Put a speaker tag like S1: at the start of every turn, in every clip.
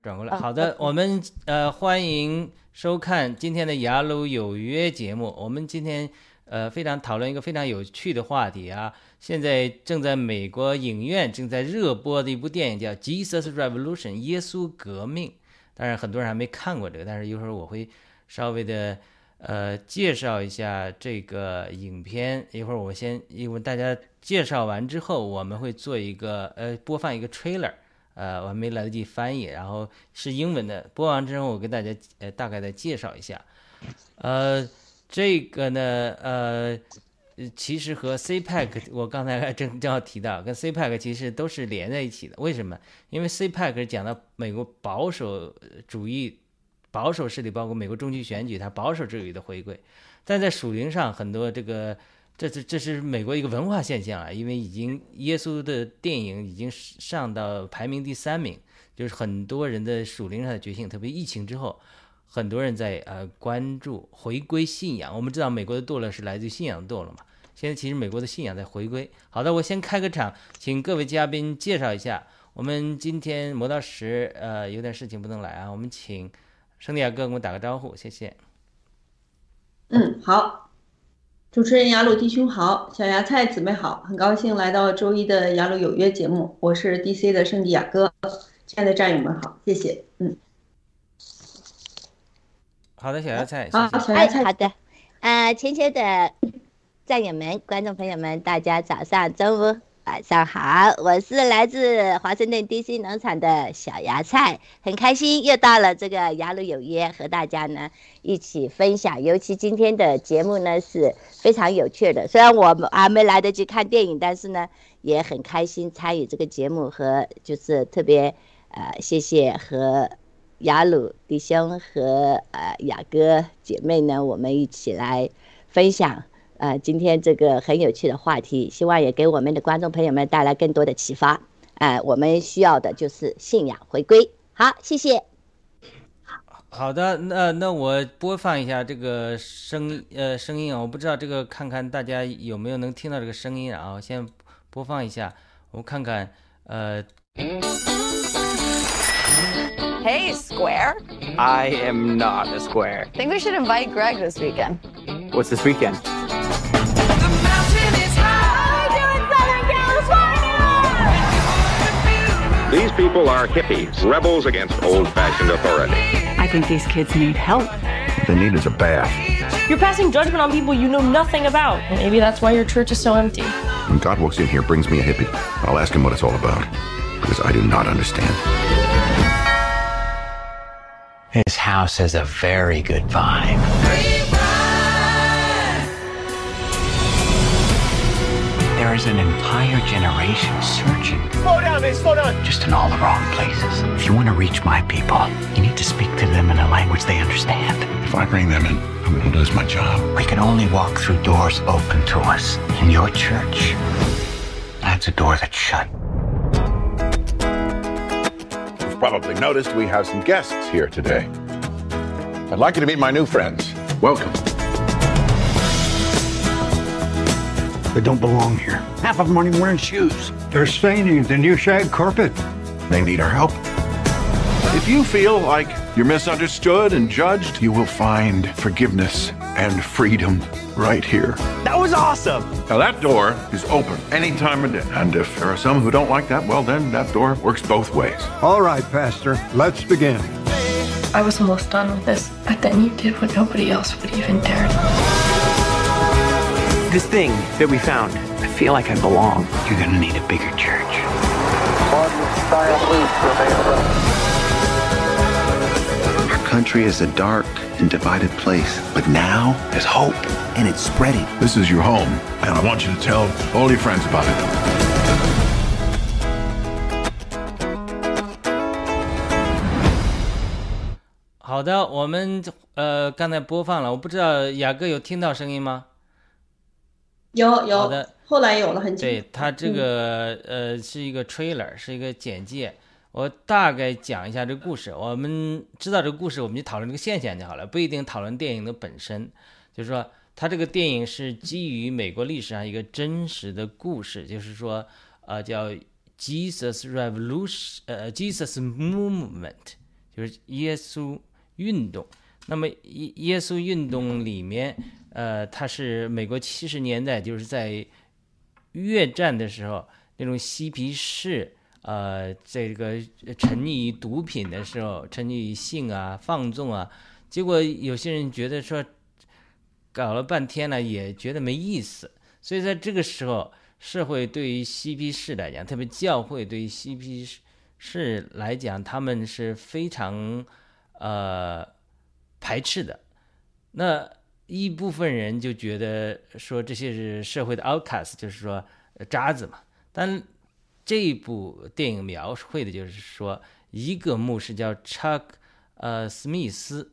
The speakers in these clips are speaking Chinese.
S1: 转过来，好的，我们呃欢迎收看今天的《雅鲁有约》节目。我们今天呃非常讨论一个非常有趣的话题啊，现在正在美国影院正在热播的一部电影叫《Jesus Revolution》耶稣革命。当然很多人还没看过这个，但是一会儿我会稍微的呃介绍一下这个影片。一会儿我先，因为大家介绍完之后，我们会做一个呃播放一个 trailer。呃，我还没来得及翻译，然后是英文的。播完之后，我跟大家呃大概的介绍一下。呃，这个呢，呃，其实和 CPEC，我刚才正正好提到，跟 CPEC 其实都是连在一起的。为什么？因为 CPEC 讲到美国保守主义、保守势力，包括美国中期选举，它保守主义的回归。但在属灵上，很多这个。这这这是美国一个文化现象啊，因为已经耶稣的电影已经上到排名第三名，就是很多人的属灵上的觉醒，特别疫情之后，很多人在呃关注回归信仰。我们知道美国的堕落是来自于信仰的堕落嘛，现在其实美国的信仰在回归。好的，我先开个场，请各位嘉宾介绍一下。我们今天磨刀石呃有点事情不能来啊，我们请圣地亚哥跟我打个招呼，谢谢。
S2: 嗯，好。主持人雅鲁弟兄好，小芽菜姊妹好，很高兴来到周一的雅鲁有约节目，我是 DC 的圣地亚哥，亲爱的战友们好，谢谢，嗯，
S1: 好的，小芽菜，
S2: 好。小芽菜，
S3: 好的，呃，亲切的战友们、观众朋友们，大家早上、中午、晚上好，我是来自华盛顿 DC 农场的小芽菜，很开心又到了这个雅鲁有约，和大家呢一起分享。尤其今天的节目呢是非常有趣的，虽然我们还没来得及看电影，但是呢也很开心参与这个节目和就是特别呃谢谢和雅鲁弟兄和呃雅哥姐妹呢，我们一起来分享。呃，今天这个很有趣的话题，希望也给我们的观众朋友们带来更多的启发。呃，我们需要的就是信仰回归。好，谢谢。
S1: 好的，那那我播放一下这个声呃声音啊，我不知道这个看看大家有没有能听到这个声音啊，我先播放一下，我看看呃。
S4: Hey, Square.
S5: I am not a square.
S4: Think we should invite Greg this weekend.
S5: What's this weekend?
S6: These people are hippies, rebels against old fashioned authority.
S7: I think these kids need help.
S8: They need is a bath.
S9: You're passing judgment on people you know nothing about. Maybe that's why your church is so empty.
S8: When God walks in here, brings me a hippie, I'll ask him what it's all about. Because I do not understand.
S10: His house has a very good vibe. There is an entire generation searching.
S11: Slow down, man, slow down.
S10: Just in all the wrong places. If you want to reach my people, you need to speak to them in a language they understand.
S8: If I bring them in, I'm going to lose my job.
S10: We can only walk through doors open to us. In your church, that's a door that's shut.
S8: You've probably noticed we have some guests here today. I'd like you to meet my new friends. Welcome.
S12: They don't belong here. Half of them aren't even wearing shoes.
S13: They're staining the new shag carpet.
S8: They need our help. If you feel like you're misunderstood and judged, you will find forgiveness and freedom right here.
S11: That was awesome.
S8: Now, that door is open any time of day. And if there are some who don't like that, well, then that door works both ways.
S13: All right, Pastor, let's begin.
S9: I was almost done with this, but then you did what nobody else would even dare
S5: This thing that we found, I feel like I belong.
S10: You're gonna need a bigger church.
S14: Our country is a dark and divided place, but now there's hope, and it's spreading.
S8: This is your home, and I want you to tell all your friends about it.
S1: 好的，我们呃刚才播放了，我不知道雅哥有听到声音吗？
S2: 有有，
S1: 好的
S2: 后来有了很久
S1: 对，它这个、呃是一个 trailer，是一个简介。我大概讲一下这个故事。我们知道这个故事，我们就讨论这个现象就好了，不一定讨论电影的本身。就是说，它这个电影是基于美国历史上一个真实的故事，就是说，呃，叫 Jesus Revolution，呃，Jesus Movement，就是耶稣运动。那么耶耶稣运动里面，呃，它是美国七十年代，就是在越战的时候，那种嬉皮士，呃，这个沉溺于毒品的时候，沉溺于性啊、放纵啊，结果有些人觉得说，搞了半天了，也觉得没意思，所以在这个时候，社会对于嬉皮士来讲，特别教会对于嬉皮士来讲，他们是非常呃排斥的。那一部分人就觉得说这些是社会的 outcast，就是说渣子嘛。但这部电影描绘的就是说，一个牧师叫 Chuck 呃史密斯，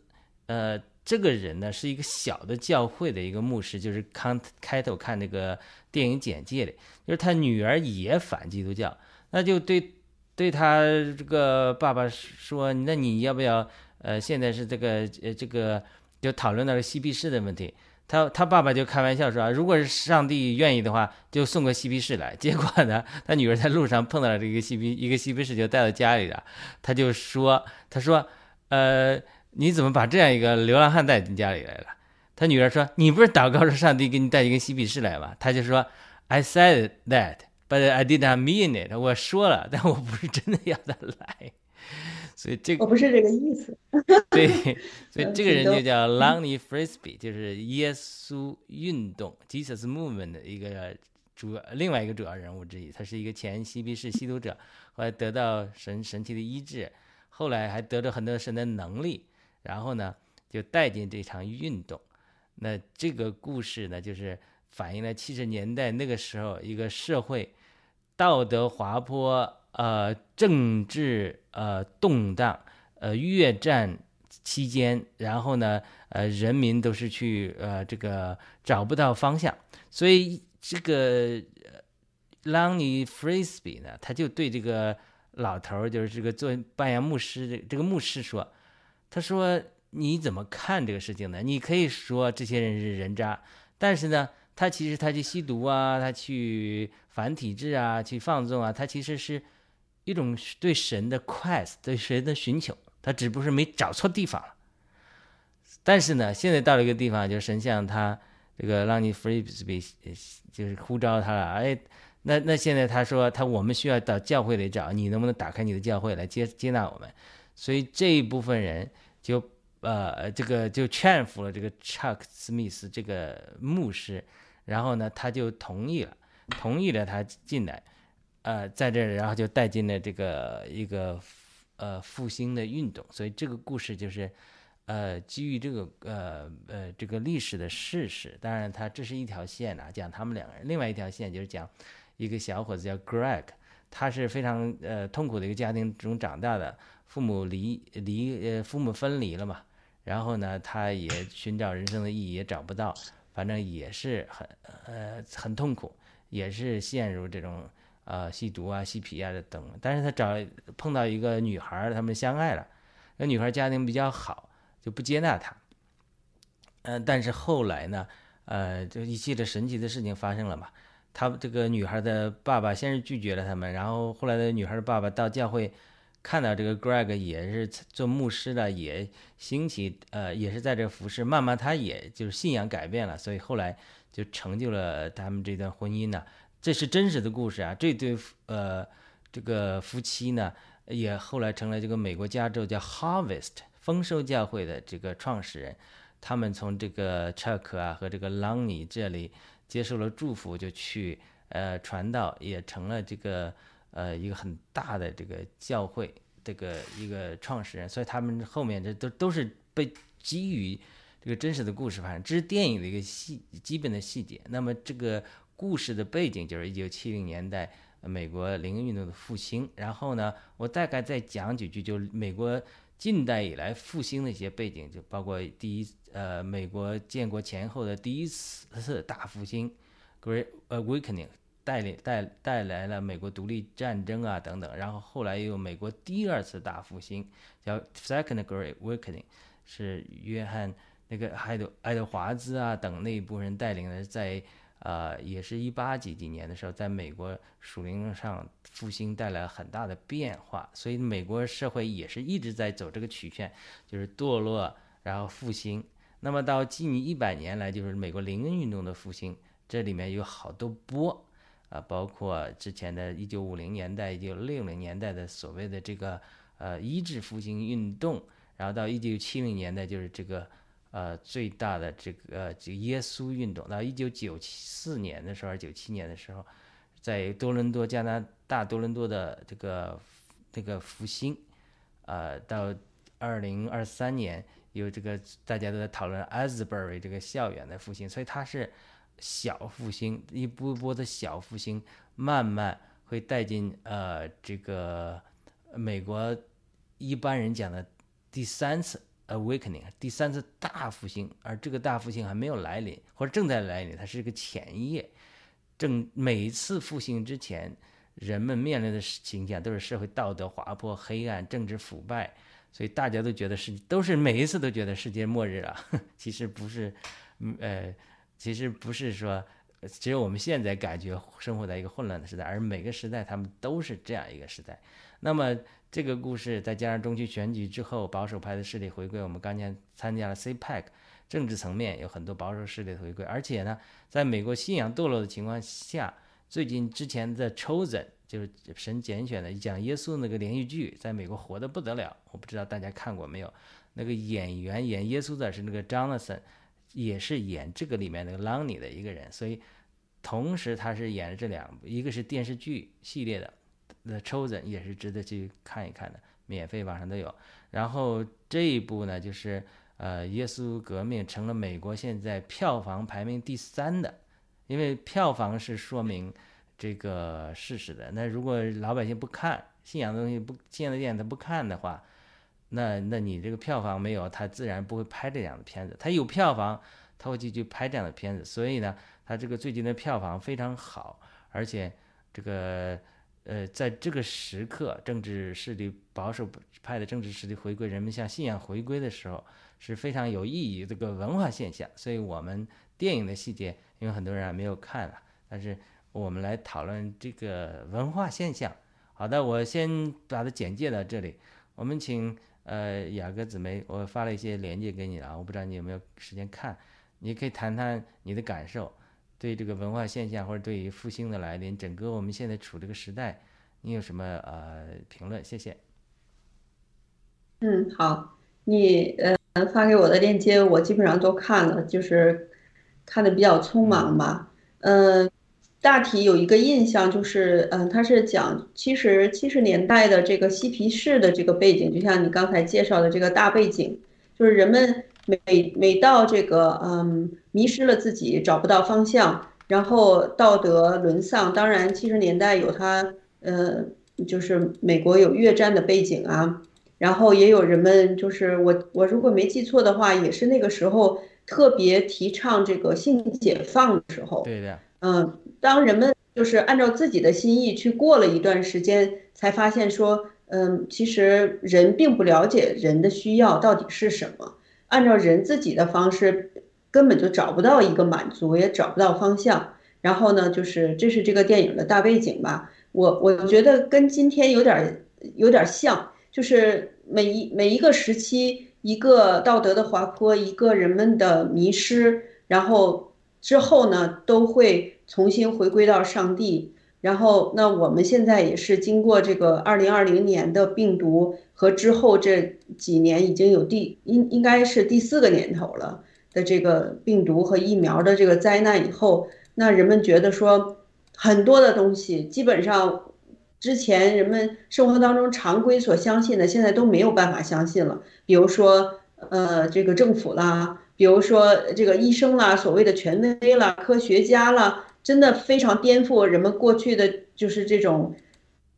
S1: 呃这个人呢是一个小的教会的一个牧师，就是刚开头看那个电影简介里，就是他女儿也反基督教，那就对对他这个爸爸说，那你要不要呃现在是这个呃这个就讨论到了嬉皮士的问题。他他爸爸就开玩笑说啊，如果是上帝愿意的话，就送个嬉皮士来。结果呢，他女儿在路上碰到了这个嬉皮一个嬉皮士，就带到家里了。他就说，他说，呃，你怎么把这样一个流浪汉带进家里来了？他女儿说，你不是祷告说上帝给你带一个嬉皮士来吗？他就说，I said that, but I didn't mean it。我说了，但我不是真的要他来。所以这个
S2: 我不是这个意思。
S1: 对，所以这个人就叫 Lonnie Frisbee，就是耶稣运动 （Jesus Movement） 的一个主要另外一个主要人物之一。他是一个前嬉皮士吸毒者，后来得到神神奇的医治，后来还得到很多神的能力，然后呢就带进这场运动。那这个故事呢，就是反映了七十年代那个时候一个社会道德滑坡。呃，政治呃动荡，呃，越战期间，然后呢，呃，人民都是去呃这个找不到方向，所以这个 Lonnie Frisbee 呢，他就对这个老头儿，就是这个做扮演牧师的这个牧师说，他说你怎么看这个事情呢？你可以说这些人是人渣，但是呢，他其实他去吸毒啊，他去反体制啊，去放纵啊，他其实是。一种对神的 quest，对神的寻求，他只不过是没找错地方了。但是呢，现在到了一个地方，就神像他这个让你 Frisbee 就是呼召他了。哎，那那现在他说他我们需要到教会里找你，能不能打开你的教会来接接纳我们？所以这一部分人就呃这个就劝服了这个 Chuck Smith 这个牧师，然后呢他就同意了，同意了他进来。呃，在这，然后就带进了这个一个呃复兴的运动，所以这个故事就是，呃，基于这个呃呃这个历史的事实，当然他这是一条线啊，讲他们两个人；另外一条线就是讲一个小伙子叫 Greg，他是非常呃痛苦的一个家庭中长大的，父母离离呃父母分离了嘛，然后呢，他也寻找人生的意义也找不到，反正也是很呃很痛苦，也是陷入这种呃吸毒啊、吸皮啊的等，但是他找碰到一个女孩，他们相爱了，那女孩家庭比较好。就不接纳他，嗯，但是后来呢，呃，就一系列神奇的事情发生了嘛。他这个女孩的爸爸先是拒绝了他们，然后后来的女孩的爸爸到教会看到这个 Greg 也是做牧师的，也兴起，呃，也是在这服侍，慢慢他也就是信仰改变了，所以后来就成就了他们这段婚姻呢。这是真实的故事啊。这对呃这个夫妻呢，也后来成了这个美国加州叫 Harvest。丰收教会的这个创始人，他们从这个 Chuck 啊和这个 Lonnie 这里接受了祝福，就去呃传道，也成了这个呃一个很大的这个教会这个一个创始人。所以他们后面这都都是被基于这个真实的故事，反正这是电影的一个细基本的细节。那么这个故事的背景就是一九七零年代美国灵运动的复兴。然后呢，我大概再讲几句，就美国。近代以来复兴的一些背景，就包括第一，呃，美国建国前后的第一次大复兴，Great Awakening，带领带带来了美国独立战争啊等等，然后后来又有美国第二次大复兴，叫 Second Great Awakening，是约翰那个爱德爱德华兹啊等那一部分人带领的，在。呃，也是一八几几年的时候，在美国属灵上复兴带来很大的变化，所以美国社会也是一直在走这个曲线，就是堕落，然后复兴。那么到近一百年来，就是美国灵恩运动的复兴，这里面有好多波啊，包括之前的一九五零年代、一九六零年代的所谓的这个呃医治复兴运动，然后到一九七零年代就是这个。呃，最大的这个这个耶稣运动，到一九九四年的时候，九七年的时候，在多伦多加拿大多伦多的这个这个复兴，呃，到二零二三年有这个大家都在讨论 Asbury 这个校园的复兴，所以它是小复兴，一波波的小复兴，慢慢会带进呃这个美国一般人讲的第三次。Awakening，第三次大复兴，而这个大复兴还没有来临，或者正在来临，它是一个前夜。正每一次复兴之前，人们面临的形象都是社会道德滑坡、黑暗、政治腐败，所以大家都觉得是都是每一次都觉得世界末日了。其实不是，呃，其实不是说只有我们现在感觉生活在一个混乱的时代，而每个时代他们都是这样一个时代。那么。这个故事再加上中期选举之后保守派的势力回归，我们刚才参加了 CPEC，政治层面有很多保守势力的回归，而且呢，在美国信仰堕落的情况下，最近之前的 Chosen 就是神拣选的讲耶稣那个连续剧，在美国火的不得了，我不知道大家看过没有？那个演员演耶稣的是那个 Jonathan，也是演这个里面那个 Lonnie 的一个人，所以同时他是演了这两部，一个是电视剧系列的。The Chosen 也是值得去看一看的，免费网上都有。然后这一部呢，就是呃，《耶稣革命》成了美国现在票房排名第三的，因为票房是说明这个事实的。那如果老百姓不看信仰的东西，不信仰的电影他不看的话，那那你这个票房没有，他自然不会拍这样的片子。他有票房，他会继续拍这样的片子。所以呢，他这个最近的票房非常好，而且这个。呃，在这个时刻，政治势力保守派的政治势力回归，人们向信仰回归的时候，是非常有意义这个文化现象。所以，我们电影的细节，因为很多人还没有看了，但是我们来讨论这个文化现象。好的，我先把它简介到这里。我们请呃雅各姊妹，我发了一些链接给你了，我不知道你有没有时间看，你可以谈谈你的感受。对这个文化现象，或者对于复兴的来临，整个我们现在处这个时代，你有什么呃评论？谢谢。
S2: 嗯，好，你呃发给我的链接，我基本上都看了，就是看的比较匆忙吧。嗯，大体有一个印象，就是嗯，他是讲七十七十年代的这个嬉皮士的这个背景，就像你刚才介绍的这个大背景，就是人们每每到这个嗯迷失了自己，找不到方向，然后道德沦丧。当然，七十年代有它呃，就是美国有越战的背景啊，然后也有人们就是我我如果没记错的话，也是那个时候特别提倡这个性解放的时候。
S1: 对的。
S2: 嗯，当人们就是按照自己的心意去过了一段时间，才发现说。嗯，其实人并不了解人的需要到底是什么，按照人自己的方式，根本就找不到一个满足，也找不到方向。然后呢，就是这是这个电影的大背景吧。我我觉得跟今天有点有点像，就是每一每一个时期，一个道德的滑坡，一个人们的迷失，然后之后呢，都会重新回归到上帝。然后，那我们现在也是经过这个二零二零年的病毒和之后这几年已经有第应应该是第四个年头了的这个病毒和疫苗的这个灾难以后，那人们觉得说很多的东西基本上之前人们生活当中常规所相信的，现在都没有办法相信了。比如说，呃，这个政府啦，比如说这个医生啦，所谓的权威啦，科学家啦。真的非常颠覆人们过去的就是这种，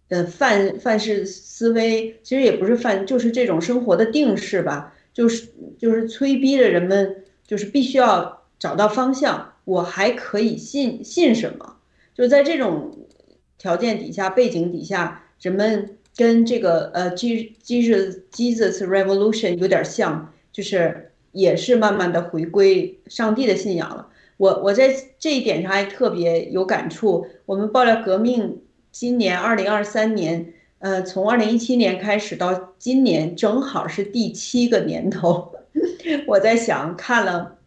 S2: 呃范范式思维，其实也不是范，就是这种生活的定式吧，就是就是催逼着人们，就是必须要找到方向。我还可以信信什么？就在这种条件底下、背景底下，人们跟这个呃 Jesus Jesus Revolution 有点像，就是也是慢慢的回归上帝的信仰了。我我在这一点上还特别有感触。我们爆料革命今年二零二三年，呃，从二零一七年开始到今年，正好是第七个年头。我在想，看了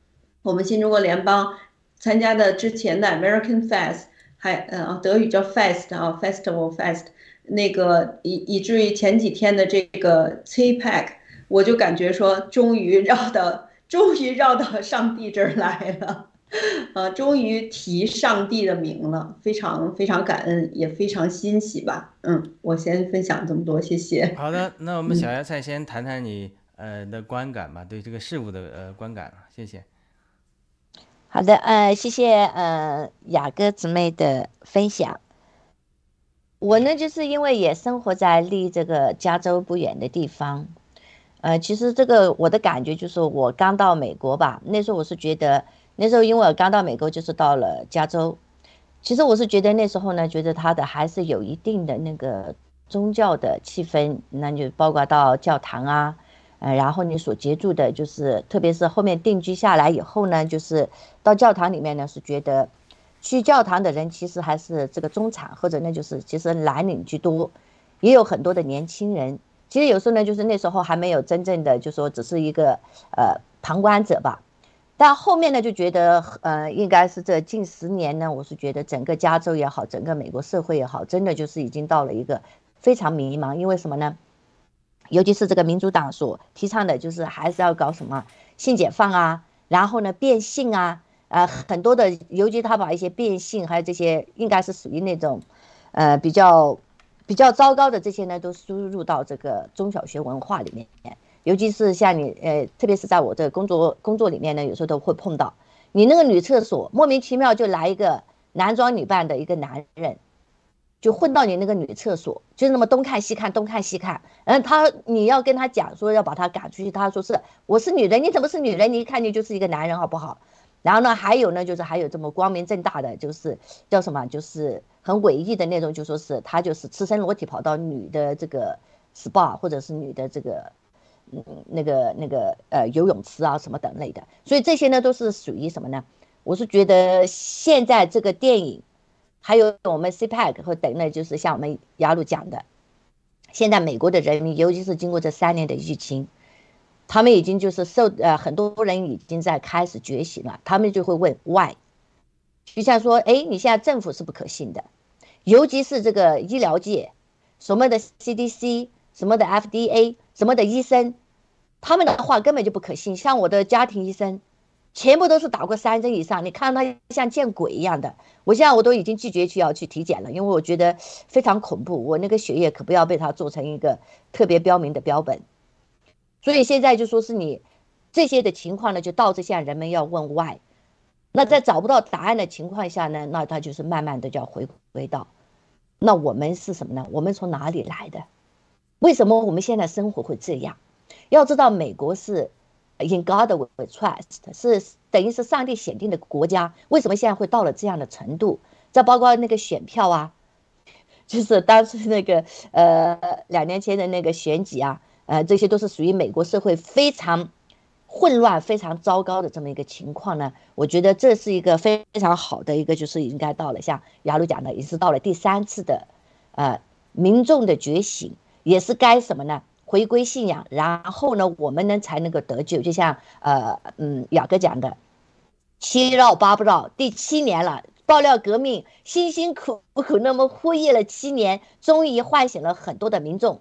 S2: 我们新中国联邦参加的之前的 American Fest，还呃德语叫 Fest 啊，Festival Fest，那个以以至于前几天的这个 CPAC，我就感觉说，终于绕到终于绕到上帝这儿来了。呃，终于提上帝的名了，非常非常感恩，也非常欣喜吧。嗯，我先分享这么多，谢谢。
S1: 好的，那我们小芽菜先谈谈你呃的观感吧，对这个事物的呃观感，谢谢。
S3: 好的，呃，谢谢呃雅哥姊妹的分享。我呢，就是因为也生活在离这个加州不远的地方，呃，其实这个我的感觉就是我刚到美国吧，那时候我是觉得。那时候因为我刚到美国，就是到了加州。其实我是觉得那时候呢，觉得它的还是有一定的那个宗教的气氛，那就包括到教堂啊，呃，然后你所接触的，就是特别是后面定居下来以后呢，就是到教堂里面呢，是觉得去教堂的人其实还是这个中产，或者那就是其实蓝领居多，也有很多的年轻人。其实有时候呢，就是那时候还没有真正的就说只是一个呃旁观者吧。但后面呢，就觉得，呃，应该是这近十年呢，我是觉得整个加州也好，整个美国社会也好，真的就是已经到了一个非常迷茫。因为什么呢？尤其是这个民主党所提倡的，就是还是要搞什么性解放啊，然后呢变性啊，呃，很多的，尤其他把一些变性，还有这些应该是属于那种，呃，比较比较糟糕的这些呢，都输入到这个中小学文化里面。尤其是像你，呃，特别是在我的工作工作里面呢，有时候都会碰到，你那个女厕所莫名其妙就来一个男装女扮的一个男人，就混到你那个女厕所，就那么东看西看，东看西看，嗯，他你要跟他讲说要把他赶出去，他说是我是女人，你怎么是女人？你一看你就是一个男人，好不好？然后呢，还有呢，就是还有这么光明正大的，就是叫什么，就是很诡异的那种，就说是他就是赤身裸体跑到女的这个 SPA 或者是女的这个。嗯，那个那个呃，游泳池啊，什么等类的，所以这些呢都是属于什么呢？我是觉得现在这个电影，还有我们 CPAC 和等类，就是像我们雅鲁讲的，现在美国的人民，尤其是经过这三年的疫情，他们已经就是受呃，很多人已经在开始觉醒了，他们就会问 Why？就像说，哎，你现在政府是不可信的，尤其是这个医疗界，什么的 CDC，什么的 FDA。什么的医生，他们的话根本就不可信。像我的家庭医生，全部都是打过三针以上，你看他像见鬼一样的。我现在我都已经拒绝去要去体检了，因为我觉得非常恐怖。我那个血液可不要被他做成一个特别标明的标本。所以现在就说是你这些的情况呢，就导致现在人们要问 why。那在找不到答案的情况下呢，那他就是慢慢的就要回归到，那我们是什么呢？我们从哪里来的？为什么我们现在生活会这样？要知道，美国是 in God we trust，是等于是上帝选定的国家。为什么现在会到了这样的程度？这包括那个选票啊，就是当时那个呃两年前的那个选举啊，呃，这些都是属于美国社会非常。混乱非常糟糕的这么一个情况呢，我觉得这是一个非常好的一个，就是应该到了像雅鲁讲的，也是到了第三次的，呃，民众的觉醒，也是该什么呢？回归信仰，然后呢，我们呢才能够得救。就像呃嗯雅哥讲的，七绕八不绕，第七年了，爆料革命辛辛苦苦那么呼吁了七年，终于唤醒了很多的民众。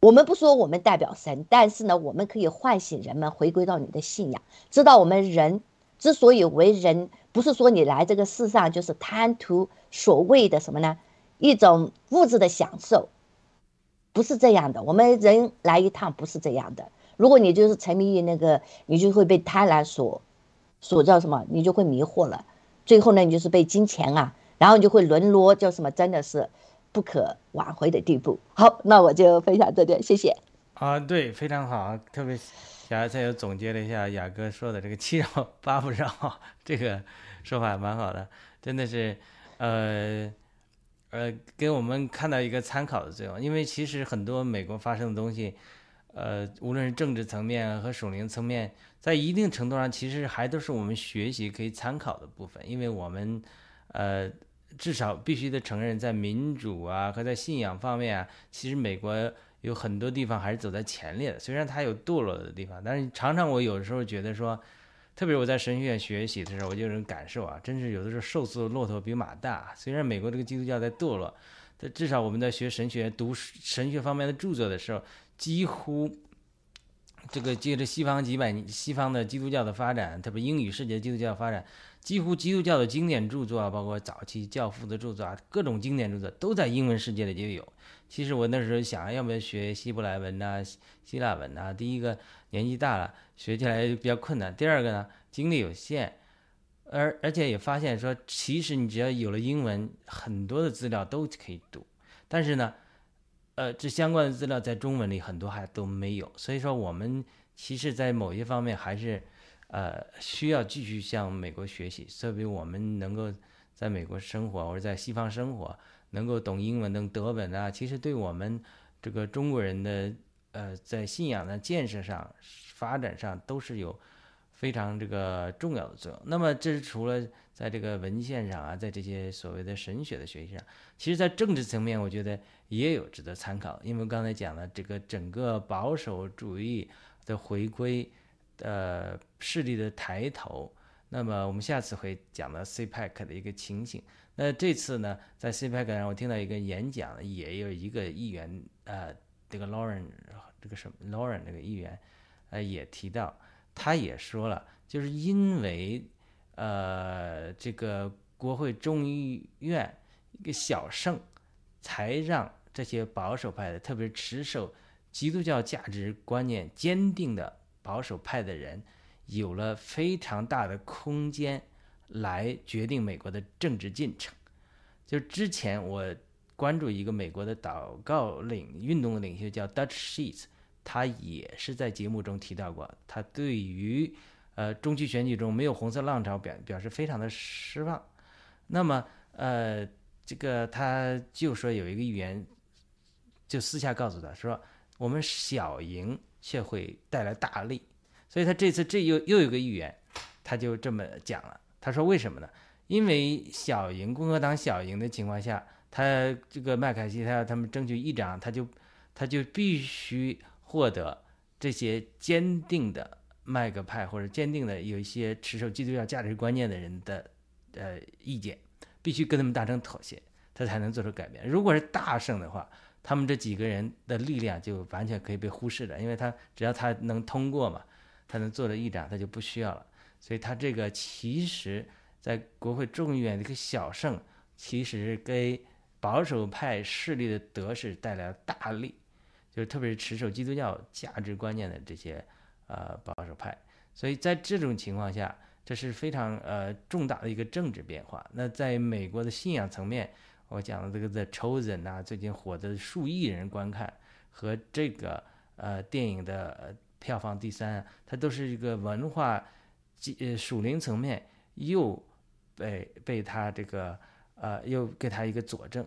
S3: 我们不说我们代表神，但是呢，我们可以唤醒人们回归到你的信仰，知道我们人之所以为人，不是说你来这个世上就是贪图所谓的什么呢？一种物质的享受，不是这样的。我们人来一趟不是这样的。如果你就是沉迷于那个，你就会被贪婪所，所叫什么？你就会迷惑了。最后呢，你就是被金钱啊，然后你就会沦落，叫什么？真的是。不可挽回的地步。好，那我就分享这点，谢谢。
S1: 啊，对，非常好，特别小芽菜又总结了一下雅哥说的这个七绕八不绕这个说法，蛮好的，真的是，呃，呃，给我们看到一个参考的作用。因为其实很多美国发生的东西，呃，无论是政治层面和属灵层面，在一定程度上其实还都是我们学习可以参考的部分，因为我们，呃。至少必须得承认，在民主啊和在信仰方面啊，其实美国有很多地方还是走在前列的。虽然它有堕落的地方，但是常常我有的时候觉得说，特别我在神学院学习的时候，我就有种感受啊，真是有的时候瘦死的骆驼比马大。虽然美国这个基督教在堕落，但至少我们在学神学、读神学方面的著作的时候，几乎这个借着西方几百年西方的基督教的发展，特别英语世界基督教发展。几乎基督教的经典著作啊，包括早期教父的著作啊，各种经典著作都在英文世界里就有。其实我那时候想，要不要学希伯来文呐、希腊文呐？第一个年纪大了，学起来比较困难；第二个呢，精力有限，而而且也发现说，其实你只要有了英文，很多的资料都可以读。但是呢，呃，这相关的资料在中文里很多还都没有。所以说，我们其实，在某些方面还是。呃，需要继续向美国学习，特别我们能够在美国生活或者在西方生活，能够懂英文、懂德文啊，其实对我们这个中国人的呃，在信仰的建设上、发展上都是有非常这个重要的作用。那么，这是除了在这个文献上啊，在这些所谓的神学的学习上，其实在政治层面，我觉得也有值得参考。因为刚才讲了这个整个保守主义的回归。呃，势力的抬头。那么我们下次会讲到 CPAC 的一个情形。那这次呢，在 CPAC 上我听到一个演讲，也有一个议员，呃，这个 Lauren，这个什么 Lauren 这个议员，呃，也提到，他也说了，就是因为呃这个国会众议院一个小胜，才让这些保守派的，特别持守基督教价值观念坚定的。保守派的人有了非常大的空间来决定美国的政治进程。就之前我关注一个美国的祷告领运动的领袖叫 Dutch Sheets，他也是在节目中提到过，他对于呃中期选举中没有红色浪潮表表示非常的失望。那么呃这个他就说有一个议员就私下告诉他说，我们小赢。却会带来大利，所以他这次这又又有个议员，他就这么讲了。他说：“为什么呢？因为小赢共和党小赢的情况下，他这个麦凯锡他要他们争取议长，他就他就必须获得这些坚定的麦格派或者坚定的有一些持守基督教价值观念的人的呃意见，必须跟他们达成妥协，他才能做出改变。如果是大胜的话。”他们这几个人的力量就完全可以被忽视了，因为他只要他能通过嘛，他能做了议长，他就不需要了。所以他这个其实，在国会众议院的一个小胜，其实给保守派势力的得势带来了大利，就特别是持守基督教价值观念的这些呃保守派。所以在这种情况下，这是非常呃重大的一个政治变化。那在美国的信仰层面，我讲的这个《The Chosen》啊，最近火的数亿人观看，和这个呃电影的票房第三，它都是一个文化、呃属灵层面又被被他这个呃又给他一个佐证。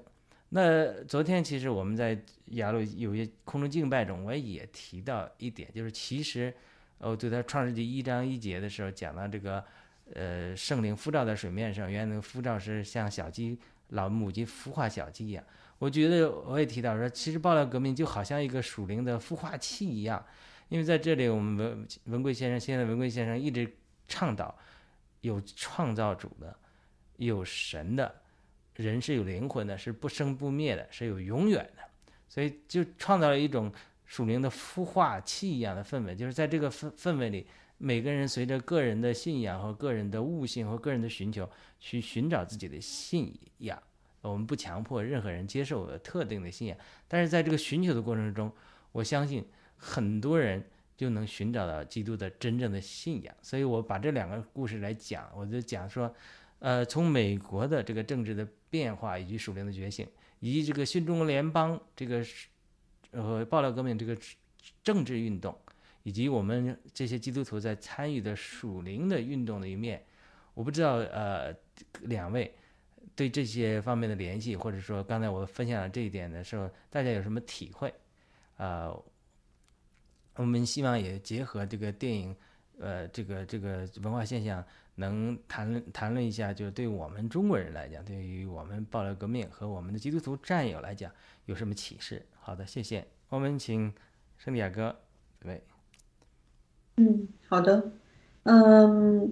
S1: 那昨天其实我们在雅鲁有些空中敬拜中，我也提到一点，就是其实，哦，对他创世纪一章一节的时候讲到这个，呃，圣灵浮照在水面上，原来那个浮照是像小鸡老母鸡孵化小鸡一样。我觉得我也提到说，其实爆料革命就好像一个属灵的孵化器一样，因为在这里我们文文贵先生，现在文贵先生一直倡导有创造主的，有神的。人是有灵魂的，是不生不灭的，是有永远的，所以就创造了一种属灵的孵化器一样的氛围。就是在这个氛氛围里，每个人随着个人的信仰和个人的悟性和个人的寻求，去寻找自己的信仰。我们不强迫任何人接受特定的信仰，但是在这个寻求的过程中，我相信很多人就能寻找到基督的真正的信仰。所以我把这两个故事来讲，我就讲说，呃，从美国的这个政治的。变化以及属灵的觉醒，以及这个新中国联邦这个呃爆料革命这个政治运动，以及我们这些基督徒在参与的属灵的运动的一面，我不知道呃两位对这些方面的联系，或者说刚才我分享了这一点的时候，大家有什么体会？啊，我们希望也结合这个电影，呃，这个这个文化现象。能谈论谈论一下，就是对我们中国人来讲，对于我们爆料革命和我们的基督徒战友来讲，有什么启示？好的，谢谢。我们请圣地亚哥，对。
S2: 嗯，好的。嗯，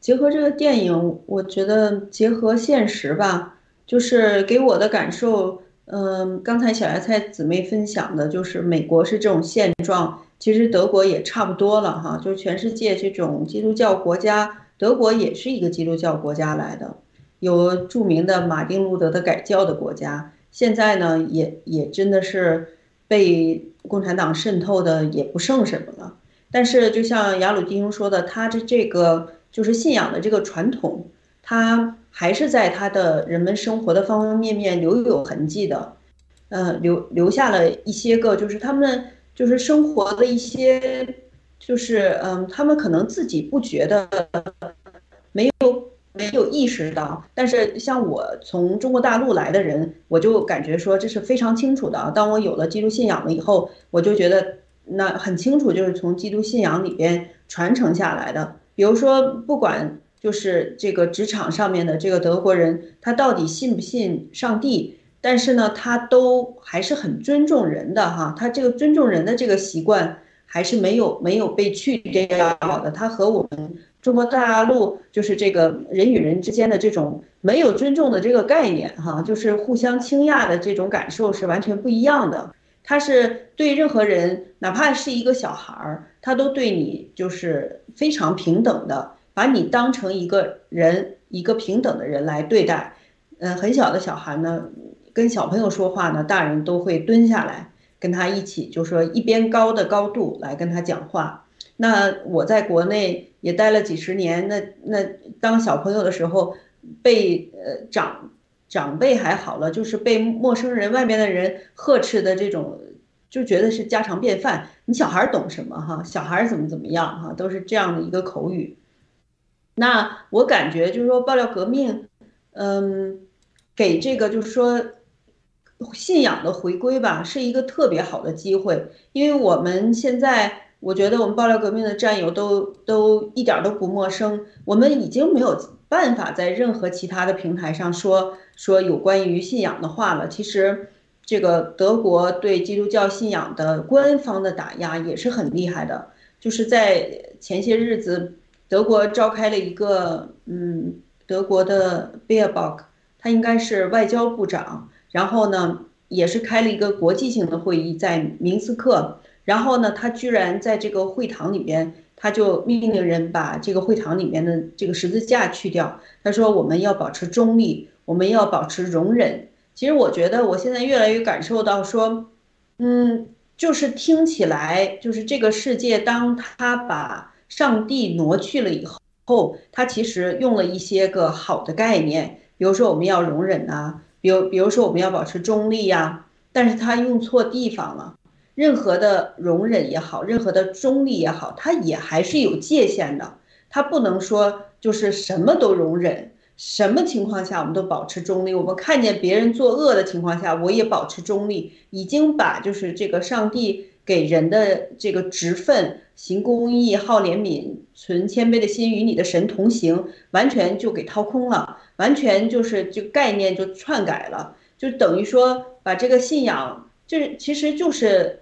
S2: 结合这个电影，我觉得结合现实吧，就是给我的感受。嗯，刚才小芽菜姊妹分享的，就是美国是这种现状，其实德国也差不多了哈。就全世界这种基督教国家。德国也是一个基督教国家来的，有著名的马丁路德的改教的国家。现在呢，也也真的是被共产党渗透的也不剩什么了。但是，就像雅鲁弟兄说的，他的这个就是信仰的这个传统，他还是在他的人们生活的方方面面留有痕迹的，呃，留留下了一些个，就是他们就是生活的一些。就是嗯，他们可能自己不觉得，没有没有意识到，但是像我从中国大陆来的人，我就感觉说这是非常清楚的。当我有了基督信仰了以后，我就觉得那很清楚，就是从基督信仰里边传承下来的。比如说，不管就是这个职场上面的这个德国人，他到底信不信上帝，但是呢，他都还是很尊重人的哈。他这个尊重人的这个习惯。还是没有没有被去掉的，它和我们中国大陆就是这个人与人之间的这种没有尊重的这个概念，哈，就是互相倾轧的这种感受是完全不一样的。他是对任何人，哪怕是一个小孩儿，他都对你就是非常平等的，把你当成一个人，一个平等的人来对待。嗯，很小的小孩呢，跟小朋友说话呢，大人都会蹲下来。跟他一起，就说一边高的高度来跟他讲话。那我在国内也待了几十年，那那当小朋友的时候，被呃长长辈还好了，就是被陌生人、外面的人呵斥的这种，就觉得是家常便饭。你小孩懂什么哈？小孩怎么怎么样哈？都是这样的一个口语。那我感觉就是说，爆料革命，嗯，给这个就是说。信仰的回归吧，是一个特别好的机会，因为我们现在，我觉得我们爆料革命的战友都都一点都不陌生，我们已经没有办法在任何其他的平台上说说有关于信仰的话了。其实，这个德国对基督教信仰的官方的打压也是很厉害的，就是在前些日子，德国召开了一个，嗯，德国的 Baerbock，他应该是外交部长。然后呢，也是开了一个国际性的会议，在明斯克。然后呢，他居然在这个会堂里边，他就命令人把这个会堂里面的这个十字架去掉。他说：“我们要保持中立，我们要保持容忍。”其实我觉得，我现在越来越感受到说，嗯，就是听起来，就是这个世界，当他把上帝挪去了以后，他其实用了一些个好的概念，比如说我们要容忍呐，比如比如说我们要保持中立呀，但是他用错地方了。任何的容忍也好，任何的中立也好，它也还是有界限的。它不能说就是什么都容忍，什么情况下我们都保持中立。我们看见别人作恶的情况下，我也保持中立，已经把就是这个上帝给人的这个职分，行公义、好怜悯、存谦卑的心，与你的神同行，完全就给掏空了，完全就是就概念就篡改了，就等于说把这个信仰，就是其实就是。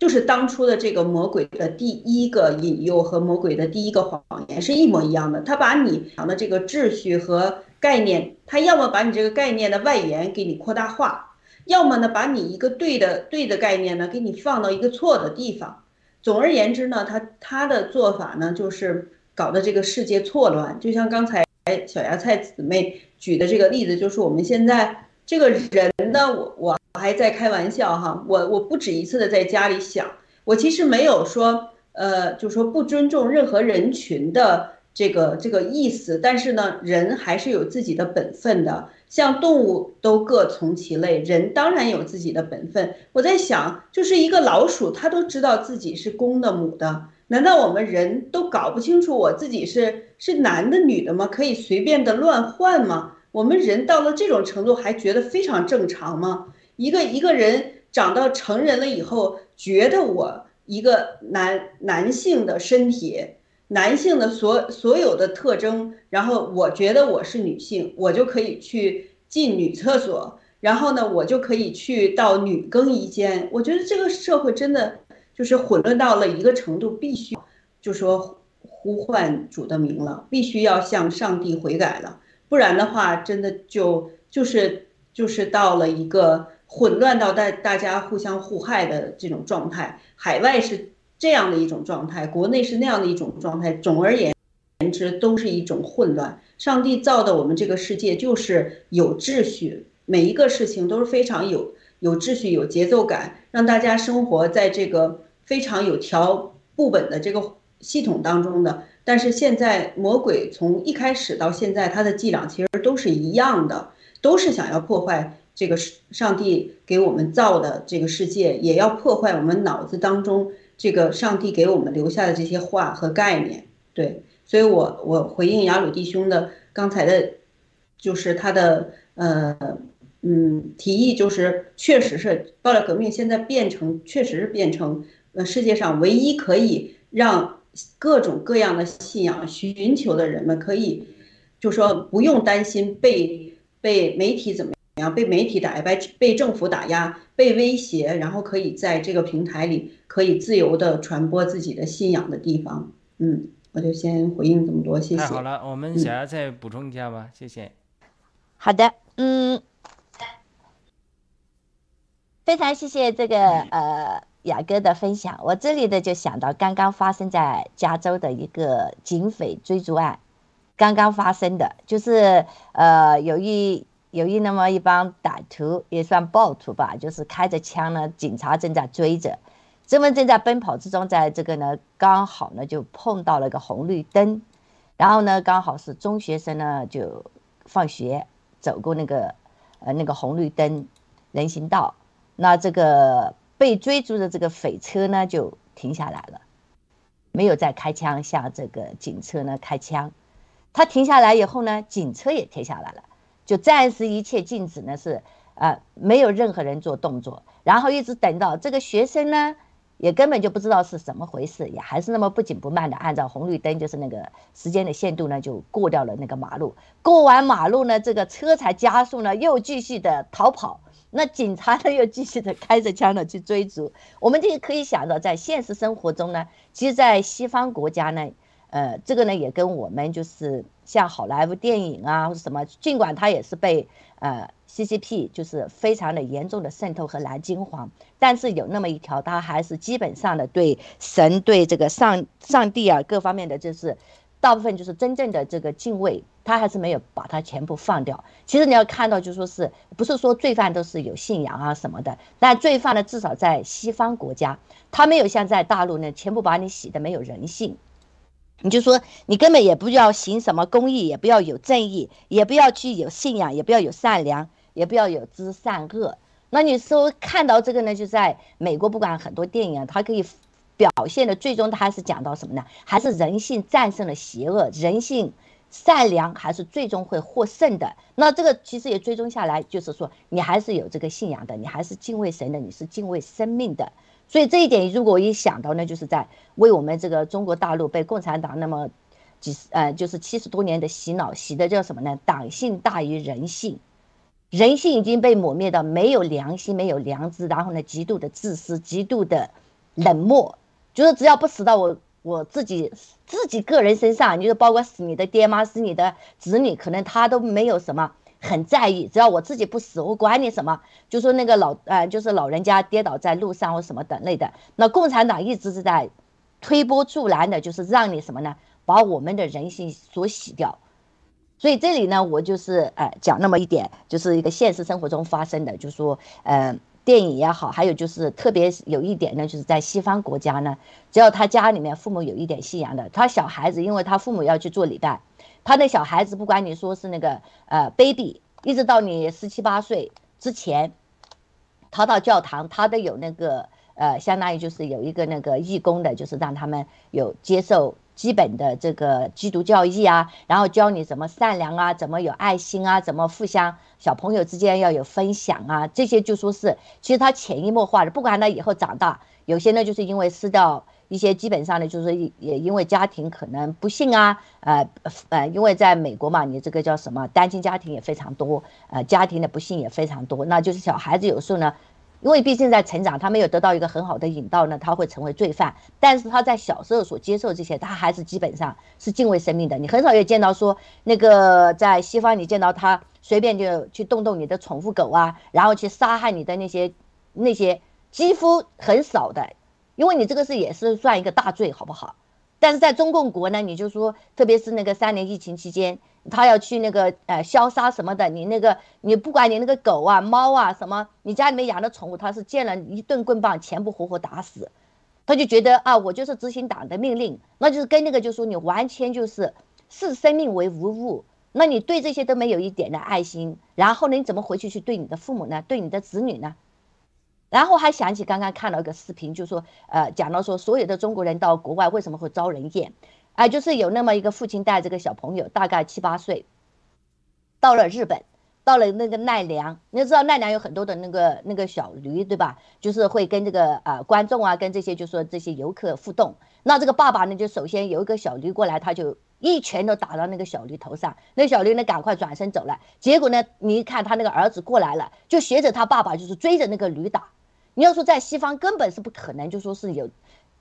S2: 就是当初的这个魔鬼的第一个引诱和魔鬼的第一个谎言是一模一样的。他把你讲的这个秩序和概念，他要么把你这个概念的外延给你扩大化，要么呢把你一个对的对的概念呢给你放到一个错的地方。总而言之呢，他他的做法呢就是搞得这个世界错乱。就像刚才小芽菜姊妹举的这个例子，就是我们现在这个人呢，我我。我还在开玩笑哈，我我不止一次的在家里想，我其实没有说，呃，就说不尊重任何人群的这个这个意思，但是呢，人还是有自己的本分的，像动物都各从其类，人当然有自己的本分。我在想，就是一个老鼠，它都知道自己是公的母的，难道我们人都搞不清楚我自己是是男的女的吗？可以随便的乱换吗？我们人到了这种程度还觉得非常正常吗？一个一个人长到成人了以后，觉得我一个男男性的身体，男性的所所有的特征，然后我觉得我是女性，我就可以去进女厕所，然后呢，我就可以去到女更衣间。我觉得这个社会真的就是混乱到了一个程度，必须就说呼唤主的名了，必须要向上帝悔改了，不然的话，真的就就是就是到了一个。混乱到大大家互相互害的这种状态，海外是这样的一种状态，国内是那样的一种状态。总而言之，都是一种混乱。上帝造的我们这个世界就是有秩序，每一个事情都是非常有有秩序、有节奏感，让大家生活在这个非常有条不紊的这个系统当中的。但是现在魔鬼从一开始到现在，他的伎俩其实都是一样的，都是想要破坏。这个上帝给我们造的这个世界，也要破坏我们脑子当中这个上帝给我们留下的这些话和概念。对，所以我我回应雅鲁弟兄的刚才的，就是他的呃嗯提议，就是确实是爆料革命现在变成，确实是变成呃世界上唯一可以让各种各样的信仰寻求的人们可以，就说不用担心被被媒体怎么。样被媒体打压、被被政府打压、被威胁，然后可以在这个平台里可以自由的传播自己的信仰的地方。嗯，我就先回应这么多，谢谢。
S1: 太好了，我们想要再补充一下吧，谢谢。
S3: 好的，嗯，非常谢谢这个呃雅哥的分享。我这里的就想到刚刚发生在加州的一个警匪追逐案，刚刚发生的就是呃有一。有一那么一帮歹徒，也算暴徒吧，就是开着枪呢，警察正在追着，这么正在奔跑之中，在这个呢，刚好呢就碰到了个红绿灯，然后呢，刚好是中学生呢就放学走过那个呃那个红绿灯人行道，那这个被追逐的这个匪车呢就停下来了，没有再开枪向这个警车呢开枪，他停下来以后呢，警车也停下来了。就暂时一切静止呢，是呃没有任何人做动作，然后一直等到这个学生呢，也根本就不知道是怎么回事，也还是那么不紧不慢的按照红绿灯，就是那个时间的限度呢，就过掉了那个马路。过完马路呢，这个车才加速呢，又继续的逃跑。那警察呢，又继续的开着枪呢去追逐。我们这个可以想到，在现实生活中呢，其实，在西方国家呢。呃，这个呢也跟我们就是像好莱坞电影啊或者什么，尽管它也是被呃 CCP 就是非常的严重的渗透和蓝金黄，但是有那么一条，它还是基本上的对神对这个上上帝啊各方面的就是大部分就是真正的这个敬畏，他还是没有把它全部放掉。其实你要看到就说是不是说罪犯都是有信仰啊什么的，但罪犯呢至少在西方国家，他没有像在大陆呢全部把你洗的没有人性。你就说你根本也不要行什么公义，也不要有正义，也不要去有信仰，也不要有善良，也不要有知善恶。那你说看到这个呢？就在美国，不管很多电影啊，它可以表现的最终，它还是讲到什么呢？还是人性战胜了邪恶，人性善良还是最终会获胜的。那这个其实也追踪下来，就是说你还是有这个信仰的，你还是敬畏神的，你是敬畏生命的。所以这一点，如果我一想到呢，就是在为我们这个中国大陆被共产党那么几十呃，就是七十多年的洗脑，洗的叫什么呢？党性大于人性，人性已经被抹灭到没有良心、没有良知，然后呢，极度的自私、极度的冷漠，就是只要不死到我我自己自己个人身上，就是包括死你的爹妈、死你的子女，可能他都没有什么。很在意，只要我自己不死，我管你什么。就说那个老呃，就是老人家跌倒在路上或什么等类的。那共产党一直是在推波助澜的，就是让你什么呢？把我们的人性所洗掉。所以这里呢，我就是呃讲那么一点，就是一个现实生活中发生的，就是说呃电影也好，还有就是特别有一点呢，就是在西方国家呢，只要他家里面父母有一点信仰的，他小孩子因为他父母要去做礼拜。他的小孩子，不管你说是那个呃 baby，一直到你十七八岁之前，他到教堂，他都有那个呃，相当于就是有一个那个义工的，就是让他们有接受基本的这个基督教义啊，然后教你怎么善良啊，怎么有爱心啊，怎么互相小朋友之间要有分享啊，这些就说是其实他潜移默化的，不管他以后长大，有些呢就是因为失掉。一些基本上呢，就是也因为家庭可能不幸啊，呃呃，因为在美国嘛，你这个叫什么单亲家庭也非常多，呃，家庭的不幸也非常多。那就是小孩子有时候呢，因为毕竟在成长，他没有得到一个很好的引导呢，他会成为罪犯。但是他在小时候所接受这些，他还是基本上是敬畏生命的。你很少有见到说那个在西方你见到他随便就去动动你的宠物狗啊，然后去杀害你的那些那些，几乎很少的。因为你这个是也是算一个大罪，好不好？但是在中共国呢，你就说，特别是那个三年疫情期间，他要去那个呃消杀什么的，你那个你不管你那个狗啊、猫啊什么，你家里面养的宠物，他是见了一顿棍棒，全部活活打死，他就觉得啊，我就是执行党的命令，那就是跟那个就说你完全就是视生命为无物，那你对这些都没有一点的爱心，然后呢，你怎么回去去对你的父母呢？对你的子女呢？然后还想起刚刚看了一个视频，就说，呃，讲到说所有的中国人到国外为什么会招人厌，啊，就是有那么一个父亲带这个小朋友，大概七八岁，到了日本，到了那个奈良，你知道奈良有很多的那个那个小驴，对吧？就是会跟这个呃观众啊，跟这些就说这些游客互动。那这个爸爸呢，就首先有一个小驴过来，他就一拳都打到那个小驴头上，那小驴呢赶快转身走了。结果呢，你一看他那个儿子过来了，就学着他爸爸，就是追着那个驴打。你要说在西方根本是不可能，就说是有，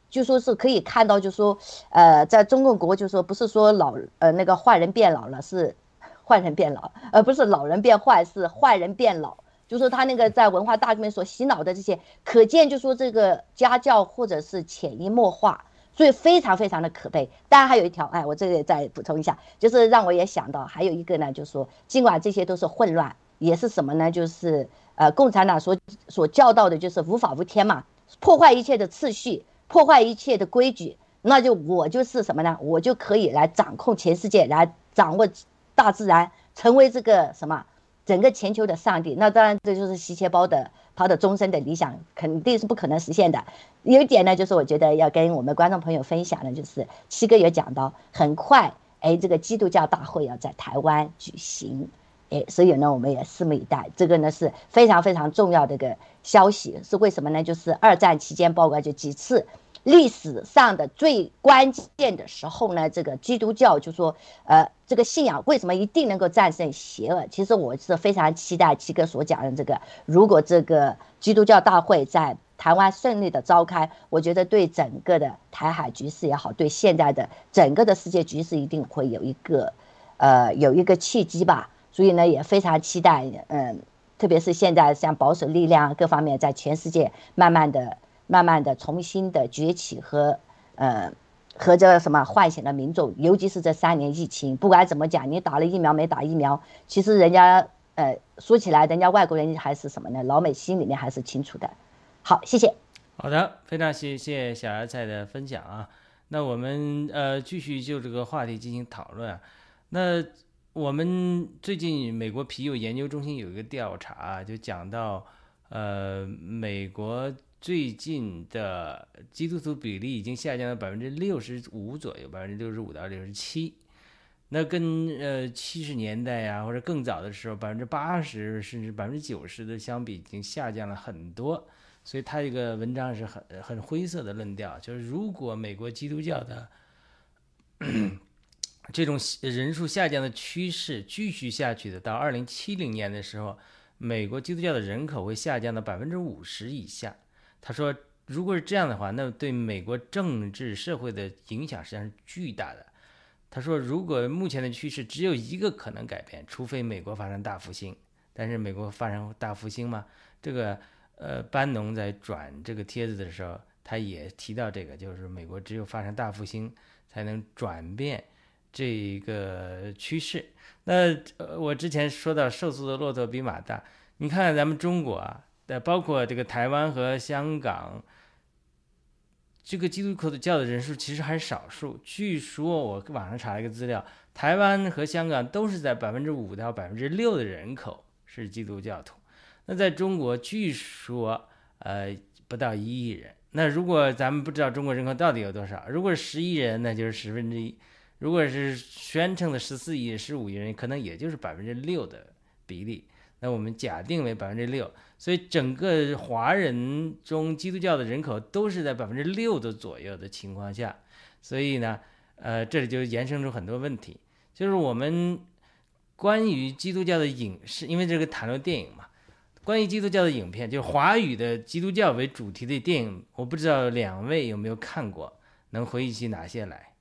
S3: 就说是可以看到，就说，呃，在中共国就说不是说老呃那个坏人变老了，是坏人变老，而不是老人变坏，是坏人变老。就说他那个在文化大革命所洗脑的这些，可见就说这个家教或者是潜移默化，所以非常非常的可悲。当然还有一条，哎，我这里再补充一下，就是让我也想到还有一个呢，就是说尽管这些都是混乱，也是什么呢？就是。呃，共产党所所教导的就是无法无天嘛，破坏一切的秩序，破坏一切的规矩，那就我就是什么呢？我就可以来掌控全世界，来掌握大自然，成为这个什么整个全球的上帝。那当然，这就是吸血包的他的终身的理想，肯定是不可能实现的。有一点呢，就是我觉得要跟我们观众朋友分享的，就是七哥也讲到，很快，哎，这个基督教大会要在台湾举行。哎，所以呢，我们也拭目以待。这个呢是非常非常重要的一个消息，是为什么呢？就是二战期间，包括就几次历史上的最关键的时候呢，这个基督教就说，呃，这个信仰为什么一定能够战胜邪恶？其实我是非常期待七哥所讲的这个，如果这个基督教大会在台湾顺利的召开，我觉得对整个的台海局势也好，对现在的整个的世界局势一定会有一个，呃，有一个契机吧。所以呢，也非常期待，嗯，特别是现在像保守力量各方面在全世界慢慢的、慢慢的重新的崛起和，呃，和这什么唤醒了民众，尤其是这三年疫情，不管怎么讲，你打了疫苗没打疫苗，其实人家，呃，说起来，人家外国人还是什么呢？老美心里面还是清楚的。好，谢谢。
S1: 好的，非常谢谢小芽菜的分享啊。那我们呃继续就这个话题进行讨论啊。那我们最近美国皮尤研究中心有一个调查，就讲到呃美国最近的基督徒比例已经下降到百分之六十五左右，百分之六十五到六十七。那跟呃七十年代呀或者更早的时候百分之八十甚至百分之九十的相比，已经下降了很多。所以他这个文章是很很灰色的论调，就是如果美国基督教的这种人数下降的趋势继续下去的，到二零七零年的时候，美国基督教的人口会下降到百分之五十以下。他说，如果是这样的话，那对美国政治社会的影响实际上是巨大的。他说，如果目前的趋势只有一个可能改变，除非美国发生大复兴。但是美国发生大复兴吗？这个。呃，班农在转这个帖子的时候，他也提到这个，就是美国只有发生大复兴，才能转变这一个趋势。那呃，我之前说到瘦速的骆驼比马大，你看看咱们中国啊，呃，包括这个台湾和香港，这个基督教的人数其实还是少数。据说我网上查了一个资料，台湾和香港都是在百分之五到百分之六的人口是基督教徒。那在中国，据说，呃，不到一亿人。那如果咱们不知道中国人口到底有多少，如果是十亿人，那就是十分之一；如果是宣称的十四亿、十五亿人，可能也就是百分之六的比例。那我们假定为百分之六，所以整个华人中基督教的人口都是在百分之六的左右的情况下，所以呢，呃，这里就延伸出很多问题，就是我们关于基督教的影视，因为这个谈论电影嘛。关于基督教的影片，就是华语的基督教为主题的电影，我不知道两位有没有看过，能回忆起哪些来？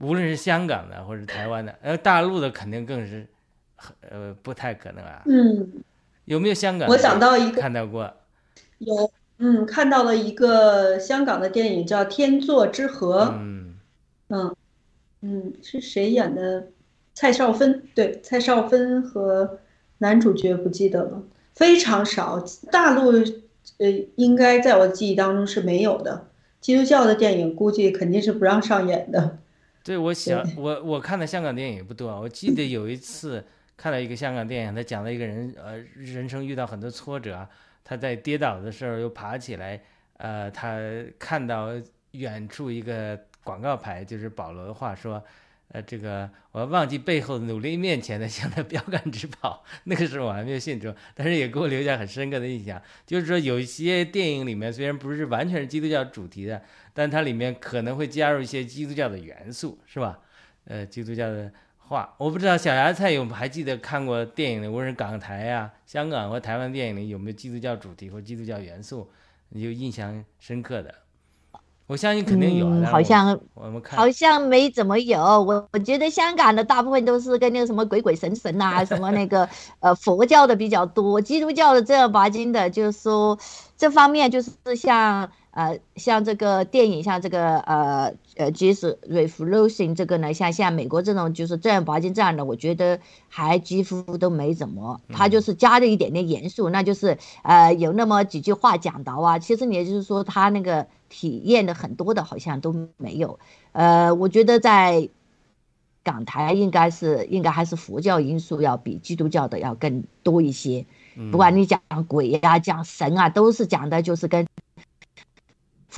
S1: 无论是香港的或者台湾的，呃，大陆的肯定更是，呃，不太可能啊。
S2: 嗯。
S1: 有没有香港？
S2: 我想到一个，
S1: 看到过。
S2: 有，嗯，看到了一个香港的电影叫《天作之合》。
S1: 嗯。
S2: 嗯。嗯，是谁演的？蔡少芬，对，蔡少芬和。男主角不记得了，非常少。大陆，呃，应该在我记忆当中是没有的。基督教的电影估计肯定是不让上演的。
S1: 对，我想我我看的香港电影也不多。我记得有一次看到一个香港电影，他讲了一个人，呃，人生遇到很多挫折，他在跌倒的时候又爬起来。呃，他看到远处一个广告牌，就是保罗的话说。呃，这个我忘记背后努力面前的 向他标杆直跑，那个时候我还没有信主，但是也给我留下很深刻的印象。就是说，有一些电影里面虽然不是完全是基督教主题的，但它里面可能会加入一些基督教的元素，是吧？呃，基督教的话，我不知道小芽菜有还记得看过电影的，无论是港台呀、香港或台湾电影里有没有基督教主题或基督教元素，你就印象深刻的。我相信肯定有，
S3: 好像
S1: 我们看
S3: 好像没怎么有。我我觉得香港的大部分都是跟那个什么鬼鬼神神啊，什么那个呃佛教的比较多，基督教的正儿八经的，就是说这方面就是像。呃，像这个电影，像这个呃呃，Jesus Revolution 这个呢，像像美国这种就是正儿八经这样的，我觉得还几乎都没怎么，他就是加了一点点严肃，那就是呃有那么几句话讲到啊，其实也就是说他那个体验的很多的好像都没有，呃，我觉得在港台应该是应该还是佛教因素要比基督教的要更多一些，不管你讲鬼呀讲神啊，都是讲的就是跟。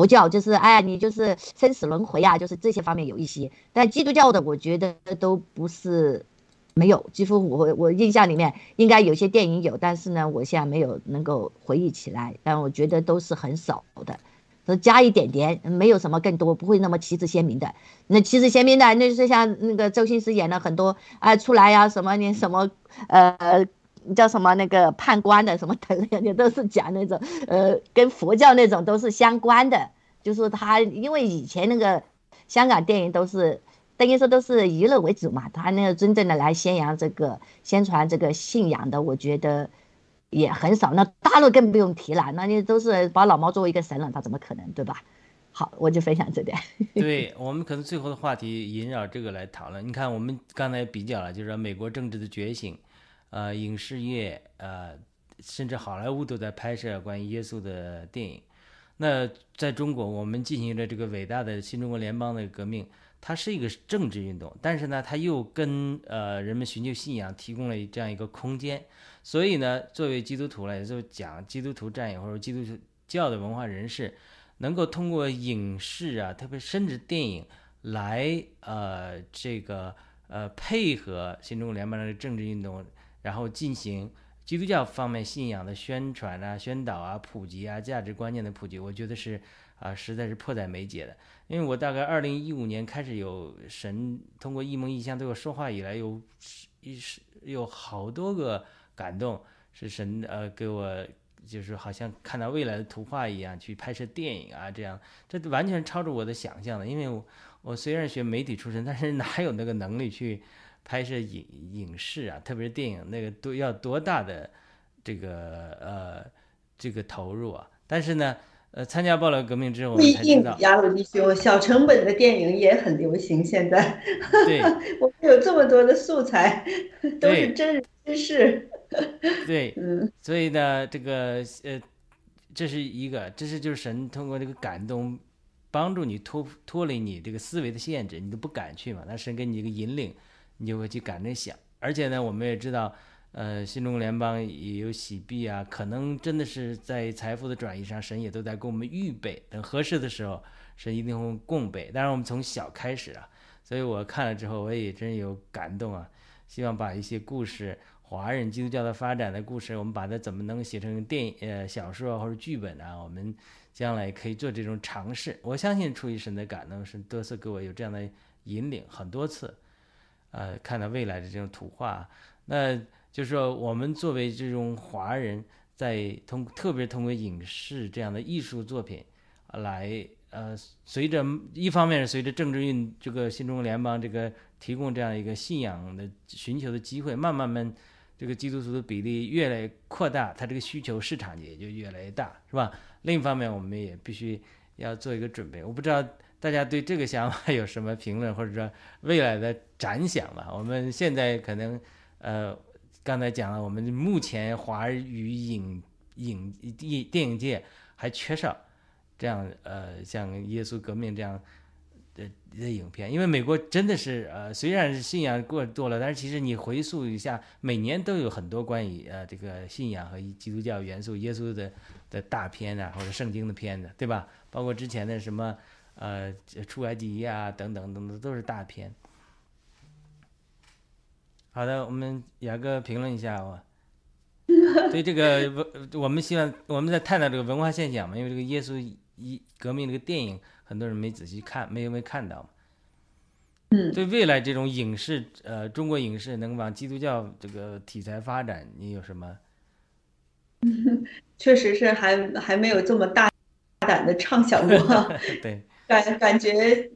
S3: 佛教就是哎，你就是生死轮回啊，就是这些方面有一些，但基督教的我觉得都不是没有，几乎我我印象里面应该有些电影有，但是呢，我现在没有能够回忆起来，但我觉得都是很少的，都加一点点，没有什么更多，不会那么旗帜鲜明的。那旗帜鲜明的，那就是像那个周星驰演的很多啊出来呀，什么你什么呃。叫什么那个判官的什么等等，也都是讲那种呃跟佛教那种都是相关的，就是他因为以前那个香港电影都是等于说都是娱乐为主嘛，他那个真正的来宣扬这个宣传这个信仰的，我觉得也很少。那大陆更不用提了，那你都是把老毛作为一个神了，他怎么可能对吧？好，我就分享这点。
S1: 对我们可能最后的话题萦绕这个来讨论。你看，我们刚才比较了，就是说美国政治的觉醒。呃，影视业，呃，甚至好莱坞都在拍摄关于耶稣的电影。那在中国，我们进行了这个伟大的新中国联邦的革命，它是一个政治运动，但是呢，它又跟呃人们寻求信仰提供了这样一个空间。所以呢，作为基督徒来就讲基督徒战友或者基督教的文化人士，能够通过影视啊，特别甚至电影来呃这个呃配合新中国联邦的政治运动，然后进行。基督教方面信仰的宣传啊、宣导啊、普及啊、价值观念的普及，我觉得是啊，实在是迫在眉睫的。因为我大概二零一五年开始有神通过异梦异象对我说话以来，有一是有好多个感动，是神呃给我就是好像看到未来的图画一样去拍摄电影啊，这样这完全超出我的想象的。因为我我虽然学媒体出身，但是哪有那个能力去。拍摄影影视啊，特别是电影，那个都要多大的这个呃这个投入啊！但是呢，呃，参加暴乱革命之后，我们才知道，
S2: 雅鲁弟兄，小成本的电影也很流行。现在，
S1: 对，
S2: 我们有这么多的素材，都是真人真事。
S1: 对，
S2: 嗯，
S1: 所以呢，这个呃，这是一个，这是就是神通过这个感动，帮助你脱脱离你这个思维的限制，你都不敢去嘛，那神给你一个引领。你就会去赶着想，而且呢，我们也知道，呃，新中国联邦也有洗币啊，可能真的是在财富的转移上，神也都在给我们预备，等合适的时候，神一定会供备。当然，我们从小开始啊，所以我看了之后，我也真有感动啊，希望把一些故事，华人基督教的发展的故事，我们把它怎么能写成电影、呃小说或者剧本啊，我们将来可以做这种尝试。我相信出于神的感动，神多次给我有这样的引领，很多次。呃，看到未来的这种图画，那就是说，我们作为这种华人，在通特别通过影视这样的艺术作品，来呃，随着一方面是随着政治运这个新中国联邦这个提供这样一个信仰的寻求的机会，慢慢慢，这个基督徒的比例越来越扩大，它这个需求市场也就越来越大，是吧？另一方面，我们也必须要做一个准备，我不知道。大家对这个想法有什么评论，或者说未来的展想吧？我们现在可能，呃，刚才讲了，我们目前华语影影电电影界还缺少这样呃像《耶稣革命》这样的的影片，因为美国真的是呃虽然信仰过多了，但是其实你回溯一下，每年都有很多关于呃这个信仰和基督教元素、耶稣的的大片啊，或者圣经的片子，对吧？包括之前的什么。呃，出埃及啊，等等等等，都是大片。好的，我们雅哥评论一下我。对这个文，我们希望我们在探讨这个文化现象嘛，因为这个耶稣一革命这个电影，很多人没仔细看，没有没看到嘛。
S2: 嗯。
S1: 对未来这种影视，呃，中国影视能往基督教这个题材发展，你有什么？
S2: 确实是还还没有这么大胆的畅想过。
S1: 对。
S2: 感感觉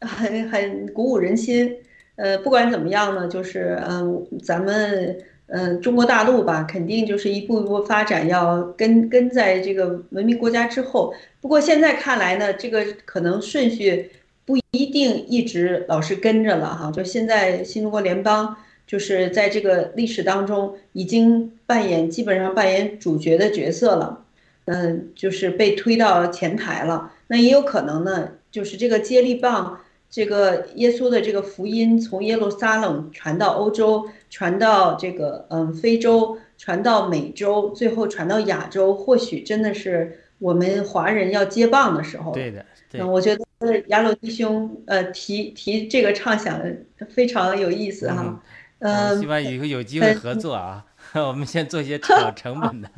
S2: 呃很很鼓舞人心，呃不管怎么样呢，就是嗯咱们嗯中国大陆吧，肯定就是一步一步发展，要跟跟在这个文明国家之后。不过现在看来呢，这个可能顺序不一定一直老是跟着了哈。就现在新中国联邦就是在这个历史当中已经扮演基本上扮演主角的角色了，嗯，就是被推到前台了。那也有可能呢，就是这个接力棒，这个耶稣的这个福音从耶路撒冷传到欧洲，传到这个嗯非洲，传到美洲，最后传到亚洲，或许真的是我们华人要接棒的时候。
S1: 对的，
S2: 嗯，我觉得雅鲁弟兄呃提提这个畅想非常有意思哈。嗯，
S1: 希望以后有机会合作啊，我们先做一些小成本的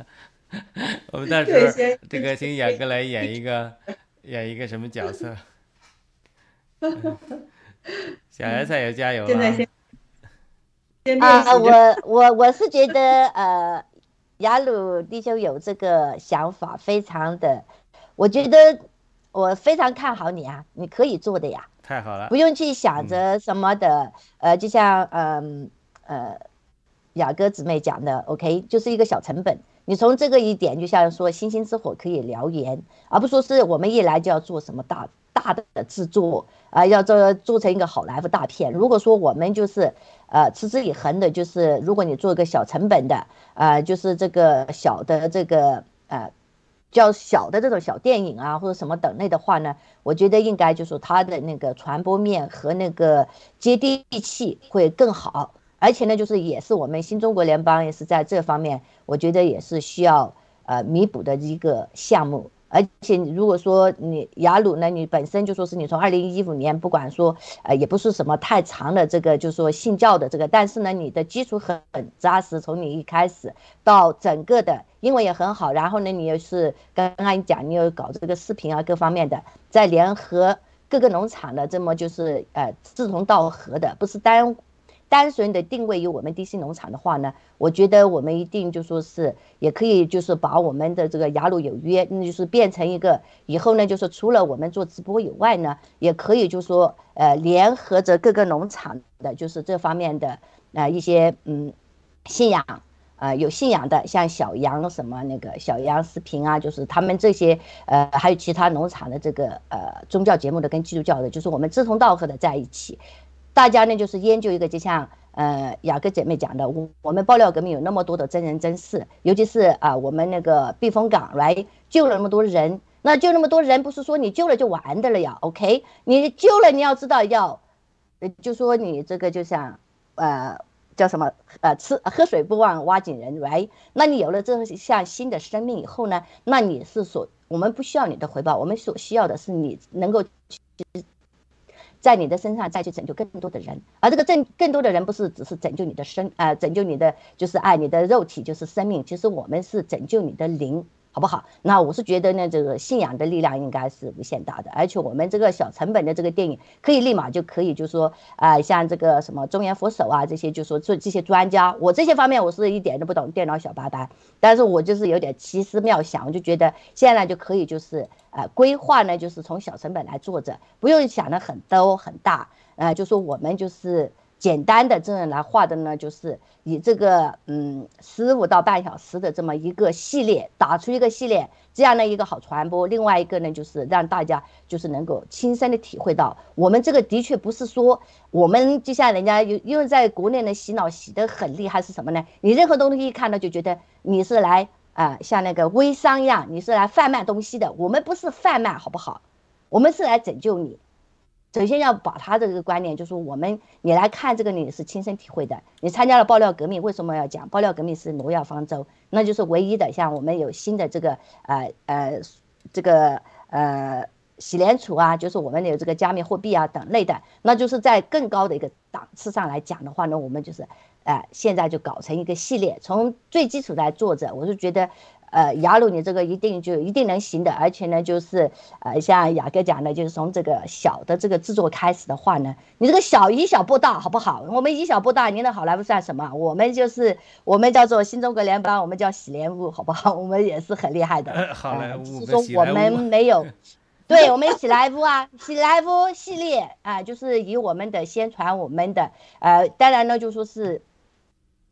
S1: 我们到时候这个请雅哥来演一个。演一个什么角色？小芽菜也加油
S2: 啊！
S3: 啊，我我我是觉得呃，雅鲁弟兄有这个想法，非常的，我觉得我非常看好你啊，你可以做的呀。
S1: 太好了，
S3: 不用去想着什么的，呃，就像嗯呃雅哥姊妹讲的，OK，就是一个小成本。你从这个一点，就像说星星之火可以燎原，而不说是我们一来就要做什么大大的制作啊，要做做成一个好莱坞大片。如果说我们就是呃持之以恒的，就是如果你做一个小成本的，呃，就是这个小的这个呃较小的这种小电影啊，或者什么等类的话呢，我觉得应该就是它的那个传播面和那个接地气会更好，而且呢，就是也是我们新中国联邦也是在这方面，我觉得也是需要呃弥补的一个项目。而且如果说你雅鲁呢，你本身就说是你从二零一五年，不管说呃也不是什么太长的这个，就说信教的这个，但是呢，你的基础很扎实，从你一开始到整个的英文也很好，然后呢，你又是刚刚讲你有搞这个视频啊各方面的，在联合各个农场的这么就是呃志同道合的，不是单。单纯的定位于我们 DC 农场的话呢，我觉得我们一定就说是也可以，就是把我们的这个雅鲁有约，那就是变成一个以后呢，就是除了我们做直播以外呢，也可以就说呃联合着各个农场的，就是这方面的啊一些嗯信仰啊有信仰的，像小杨什么那个小杨视频啊，就是他们这些呃还有其他农场的这个呃宗教节目的跟基督教的，就是我们志同道合的在一起。大家呢就是研究一个，就像呃雅各姐妹讲的，我我们爆料革命有那么多的真人真事，尤其是啊我们那个避风港来救了那么多人，那救那么多人不是说你救了就完的了呀？OK，你救了你要知道要，就说你这个就像呃叫什么呃吃喝水不忘挖井人来，那你有了这项新的生命以后呢，那你是所我们不需要你的回报，我们所需要的是你能够。在你的身上再去拯救更多的人，而这个正更多的人不是只是拯救你的生啊，拯救你的就是爱你的肉体就是生命，其实我们是拯救你的灵。好不好？那我是觉得呢，这个信仰的力量应该是无限大的，而且我们这个小成本的这个电影，可以立马就可以，就说啊，像这个什么中原佛手啊这些，就说这这些专家，我这些方面我是一点都不懂，电脑小白白，但是我就是有点奇思妙想，我就觉得现在就可以就是呃规划呢，就是从小成本来做着，不用想的很多很大，呃，就说我们就是。简单的这样来画的呢，就是以这个嗯十五到半小时的这么一个系列打出一个系列，这样的一个好传播。另外一个呢，就是让大家就是能够亲身的体会到，我们这个的确不是说我们就像人家有因为在国内呢洗脑洗得很厉害是什么呢？你任何东西一看到就觉得你是来啊像那个微商一样，你是来贩卖东西的。我们不是贩卖，好不好？我们是来拯救你。首先要把他的这个观念，就是我们你来看这个，你是亲身体会的。你参加了爆料革命，为什么要讲爆料革命是挪亚方舟？那就是唯一的。像我们有新的这个呃呃这个呃洗联储啊，就是我们有这个加密货币啊等类的，那就是在更高的一个档次上来讲的话呢，我们就是呃现在就搞成一个系列，从最基础来做着，我就觉得。呃，雅鲁，你这个一定就一定能行的，而且呢，就是呃，像雅哥讲的，就是从这个小的这个制作开始的话呢，你这个小以小博大，好不好？我们以小博大，您的好莱坞算什么？我们就是我们叫做新中国联邦，我们叫喜联坞，好不好？我们也是很厉害的。
S1: 好莱坞，
S3: 是说我们没有，对我们喜来坞啊，喜来坞系列啊，就是以我们的宣传我们的，呃，当然呢，就说是。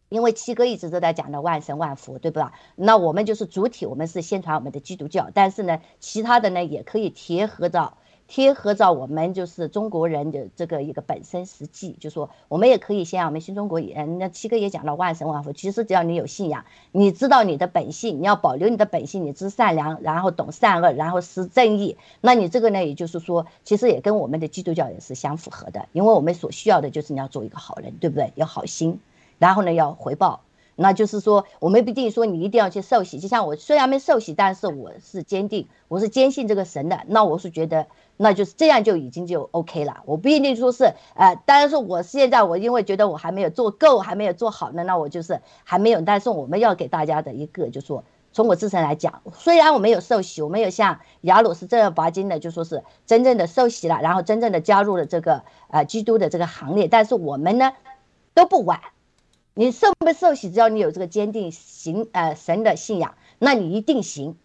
S3: 因为七哥一直都在讲的万神万福，对吧？那我们就是主体，我们是宣传我们的基督教，但是呢，其他的呢也可以贴合到贴合到我们就是中国人的这个一个本身实际，就说我们也可以先我们新中国人，那七哥也讲到万神万福，其实只要你有信仰，你知道你的本性，你要保留你的本性，你知善良，然后懂善恶，然后施正义，那你这个呢，也就是说，其实也跟我们的基督教也是相符合的，因为我们所需要的就是你要做一个好人，对不对？有好心。然后呢，要回报，那就是说，我们不一定说你一定要去受洗。就像我虽然没受洗，但是我是坚定，我是坚信这个神的。那我是觉得，那就是这样就已经就 OK 了。我不一定说是，呃，当然说我现在我因为觉得我还没有做够，还没有做好呢，那我就是还没有。但是我们要给大家的一个，就说从我自身来讲，虽然我没有受洗，我没有像雅鲁是正儿八经的，就说是真正的受洗了，然后真正的加入了这个呃基督的这个行列，但是我们呢都不晚。你受不受洗，只要你有这个坚定行呃神的信仰，那你一定行。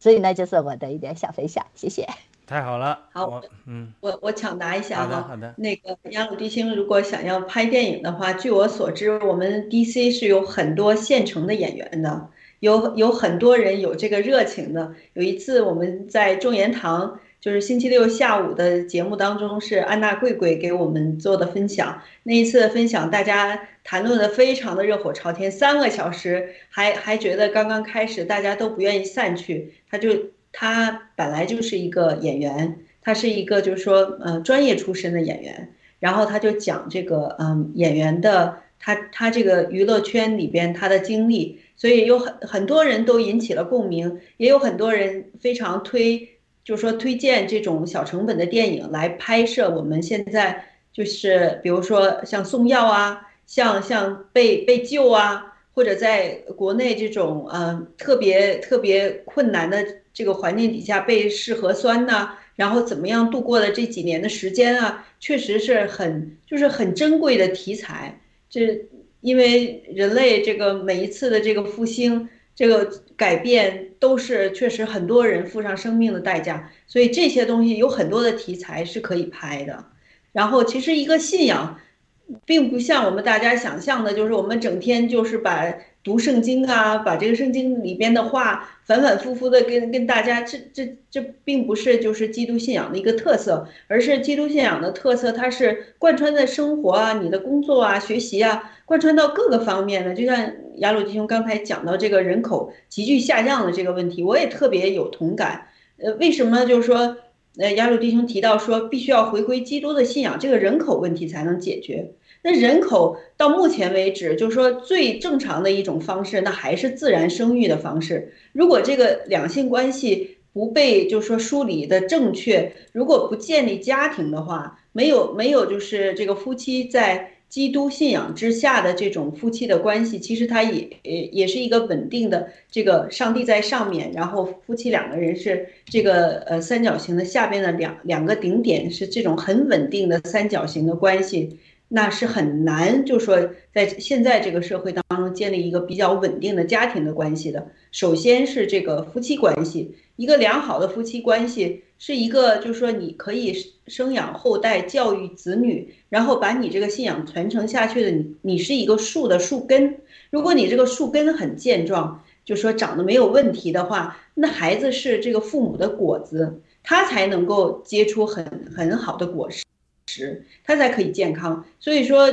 S3: 所以呢，就是我的一点小分享，谢谢。
S1: 太好了，
S2: 好，
S1: 嗯，
S2: 我我抢答一下
S1: 哈，好的，
S2: 那个雅鲁迪星如果想要拍电影的话，据我所知，我们 DC 是有很多现成的演员的，有有很多人有这个热情的。有一次我们在众言堂。就是星期六下午的节目当中，是安娜贵贵给我们做的分享。那一次的分享，大家谈论的非常的热火朝天，三个小时，还还觉得刚刚开始，大家都不愿意散去。他就他本来就是一个演员，他是一个就是说呃专业出身的演员，然后他就讲这个嗯演员的他他这个娱乐圈里边他的经历，所以有很很多人都引起了共鸣，也有很多人非常推。就是说，推荐这种小成本的电影来拍摄。我们现在就是，比如说像送药啊，像像被被救啊，或者在国内这种呃特别特别困难的这个环境底下被试核酸呐，然后怎么样度过了这几年的时间啊，确实是很就是很珍贵的题材。这因为人类这个每一次的这个复兴。这个改变都是确实很多人付上生命的代价，所以这些东西有很多的题材是可以拍的。然后其实一个信仰，并不像我们大家想象的，就是我们整天就是把。读圣经啊，把这个圣经里边的话反反复复的跟跟大家，这这这并不是就是基督信仰的一个特色，而是基督信仰的特色，它是贯穿在生活啊、你的工作啊、学习啊，贯穿到各个方面的。就像雅鲁弟兄刚才讲到这个人口急剧下降的这个问题，我也特别有同感。呃，为什么就是说，呃，雅鲁弟兄提到说必须要回归基督的信仰，这个人口问题才能解决。那人口到目前为止，就是说最正常的一种方式，那还是自然生育的方式。如果这个两性关系不被就是说梳理的正确，如果不建立家庭的话，没有没有就是这个夫妻在基督信仰之下的这种夫妻的关系，其实它也也也是一个稳定的，这个上帝在上面，然后夫妻两个人是这个呃三角形的下边的两两个顶点，是这种很稳定的三角形的关系。那是很难，就说在现在这个社会当中建立一个比较稳定的家庭的关系的。首先是这个夫妻关系，一个良好的夫妻关系是一个，就是说你可以生养后代、教育子女，然后把你这个信仰传承下去的。你你是一个树的树根，如果你这个树根很健壮，就说长得没有问题的话，那孩子是这个父母的果子，他才能够结出很很好的果实。食，它才可以健康。所以说，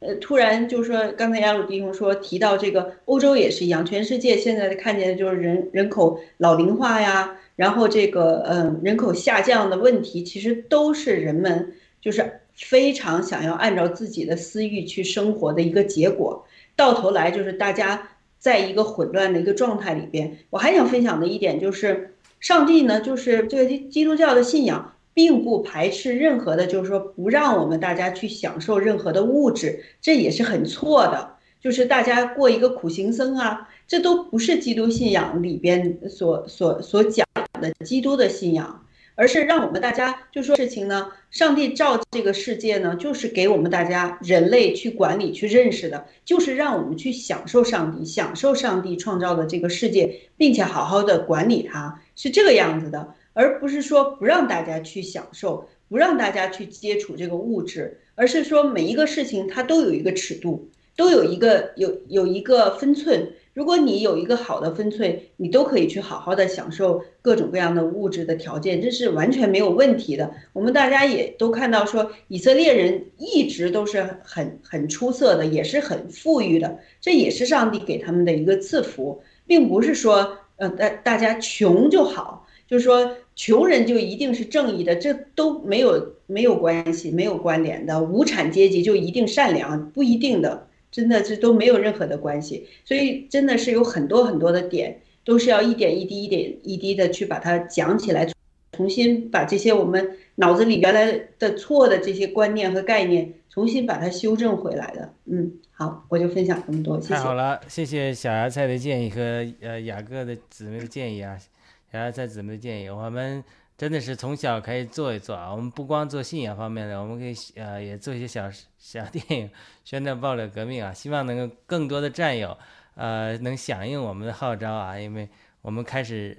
S2: 呃，突然就是说，刚才亚鲁弟兄说提到这个欧洲也是一样，全世界现在看见的就是人人口老龄化呀，然后这个嗯人口下降的问题，其实都是人们就是非常想要按照自己的私欲去生活的一个结果。到头来就是大家在一个混乱的一个状态里边。我还想分享的一点就是，上帝呢，就是这个基督教的信仰。并不排斥任何的，就是说不让我们大家去享受任何的物质，这也是很错的。就是大家过一个苦行僧啊，这都不是基督信仰里边所所所讲的基督的信仰，而是让我们大家就说事情呢，上帝造这个世界呢，就是给我们大家人类去管理、去认识的，就是让我们去享受上帝、享受上帝创造的这个世界，并且好好的管理它，是这个样子的。而不是说不让大家去享受，不让大家去接触这个物质，而是说每一个事情它都有一个尺度，都有一个有有一个分寸。如果你有一个好的分寸，你都可以去好好的享受各种各样的物质的条件，这是完全没有问题的。我们大家也都看到，说以色列人一直都是很很出色的，也是很富裕的，这也是上帝给他们的一个赐福，并不是说呃大大家穷就好。就是说，穷人就一定是正义的，这都没有没有关系，没有关联的。无产阶级就一定善良，不一定的，真的这都没有任何的关系。所以真的是有很多很多的点，都是要一点一滴、一点一滴的去把它讲起来，重新把这些我们脑子里原来的错的这些观念和概念，重新把它修正回来的。嗯，好，我就分享这么多，谢谢。
S1: 太好了，谢谢小芽菜的建议和呃雅各的姊妹的建议啊。然后再姊妹建议，我们真的是从小可以做一做啊。我们不光做信仰方面的，我们可以呃也做一些小小电影，宣传暴力革命啊。希望能够更多的战友呃能响应我们的号召啊，因为我们开始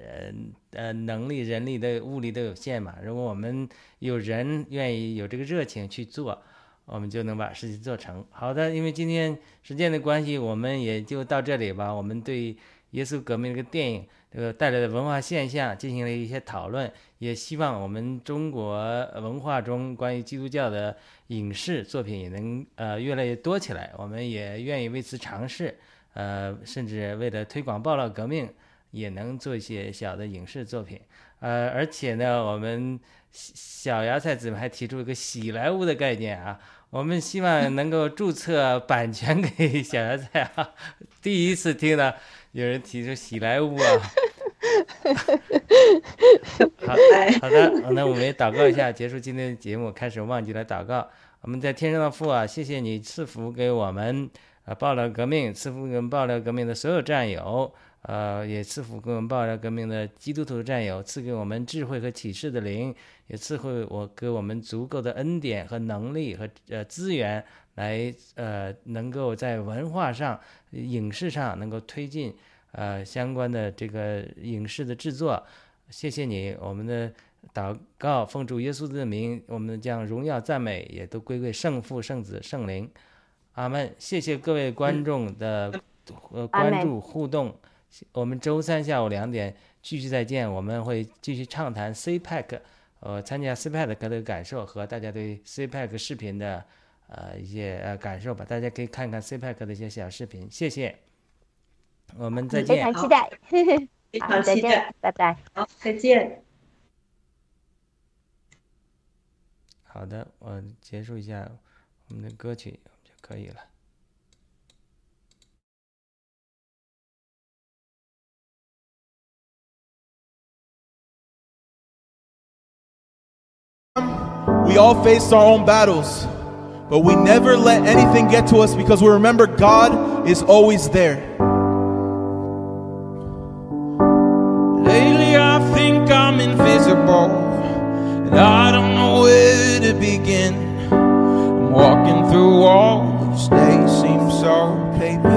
S1: 呃呃能力、人力的物力都有限嘛。如果我们有人愿意有这个热情去做，我们就能把事情做成。好的，因为今天时间的关系，我们也就到这里吧。我们对。耶稣革命这个电影这个带来的文化现象进行了一些讨论，也希望我们中国文化中关于基督教的影视作品也能呃越来越多起来。我们也愿意为此尝试，呃，甚至为了推广报道革命，也能做一些小的影视作品。呃，而且呢，我们小芽菜姊妹还提出一个喜来屋的概念啊。我们希望能够注册版权给小芽菜啊！第一次听到有人提出喜来屋啊！好好的，那我们也祷告一下，结束今天的节目。开始忘记了祷告。我们在天上的父啊，谢谢你赐福给我们啊，爆料革命，赐福给我们爆料革命的所有战友。呃，也赐福给我们爆料革命的基督徒战友，赐给我们智慧和启示的灵，也赐会我给我们足够的恩典和能力和呃资源，来呃能够在文化上、影视上能够推进呃相关的这个影视的制作。谢谢你，我们的祷告奉主耶稣的名，我们将荣耀赞美也都归归圣父、圣子、圣灵。阿门。谢谢各位观众的呃关注互动。我们周三下午两点继续再见，我们会继续畅谈 CPEC，呃，参加 CPEC 的感受和大家对 CPEC 视频的呃一些呃感受吧。大家可以看看 CPEC 的一些小视频。谢谢，我们再见。
S3: 非常期待，
S2: 非常期待，
S3: 拜拜。
S2: 好，再见。
S1: 好的，我结束一下我们的歌曲就可以了。
S15: Um, we all face our own battles, but we never let anything get to us because we remember God is always there. Lately, I think I'm invisible, and I don't know where to begin. I'm walking through walls, they seem so paper.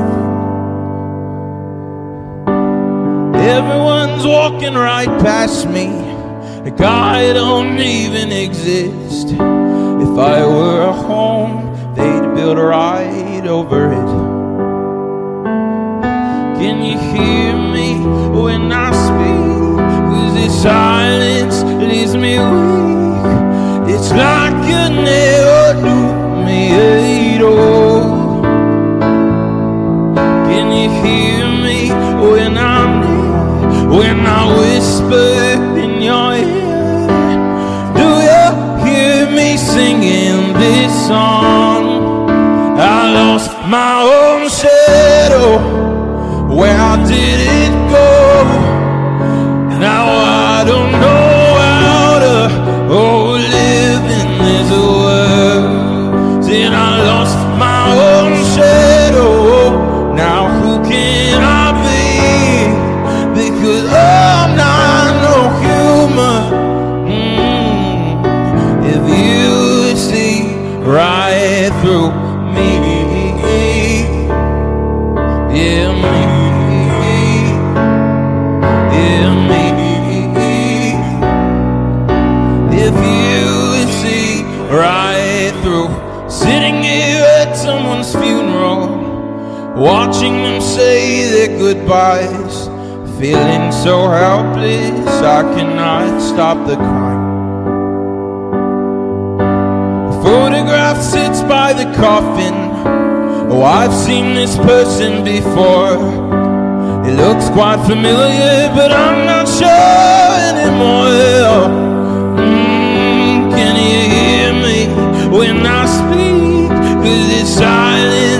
S15: Everyone's walking right past me. I don't even exist. If I were a home, they'd build right over it. Can you hear me when I speak? Cause this silence leaves me weak. It's like you never knew me at all. Can you hear me when I'm near? When I whisper goodbyes, feeling so helpless, I cannot stop the crying. A photograph sits by the coffin. Oh, I've seen this person before. It looks quite familiar, but I'm not sure anymore. Mm, can you hear me when I speak? Cause this silence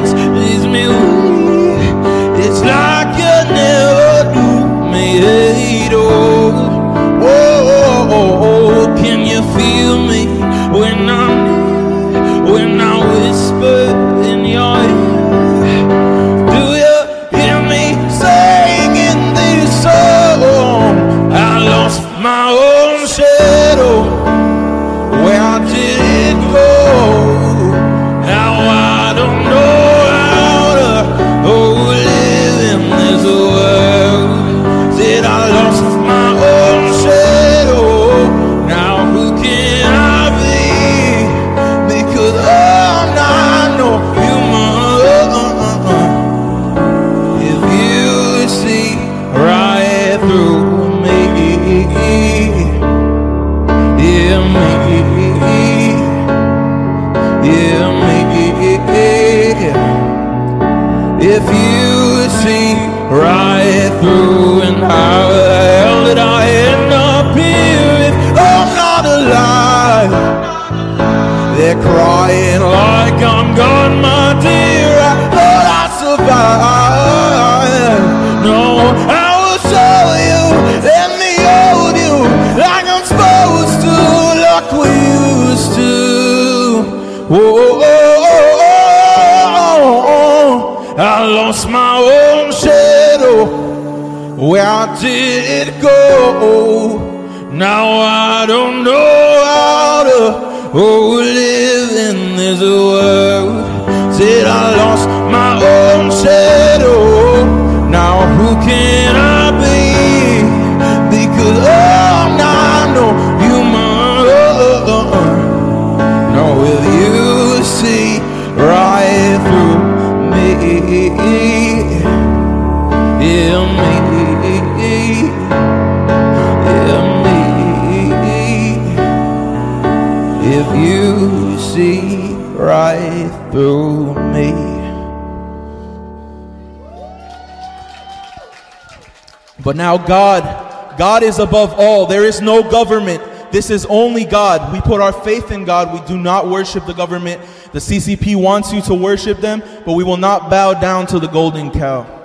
S16: now God. God is above all. There is no government. This is only God. We put our faith in God. We do not worship the government. The CCP wants you to worship them, but we will not bow down to the golden cow.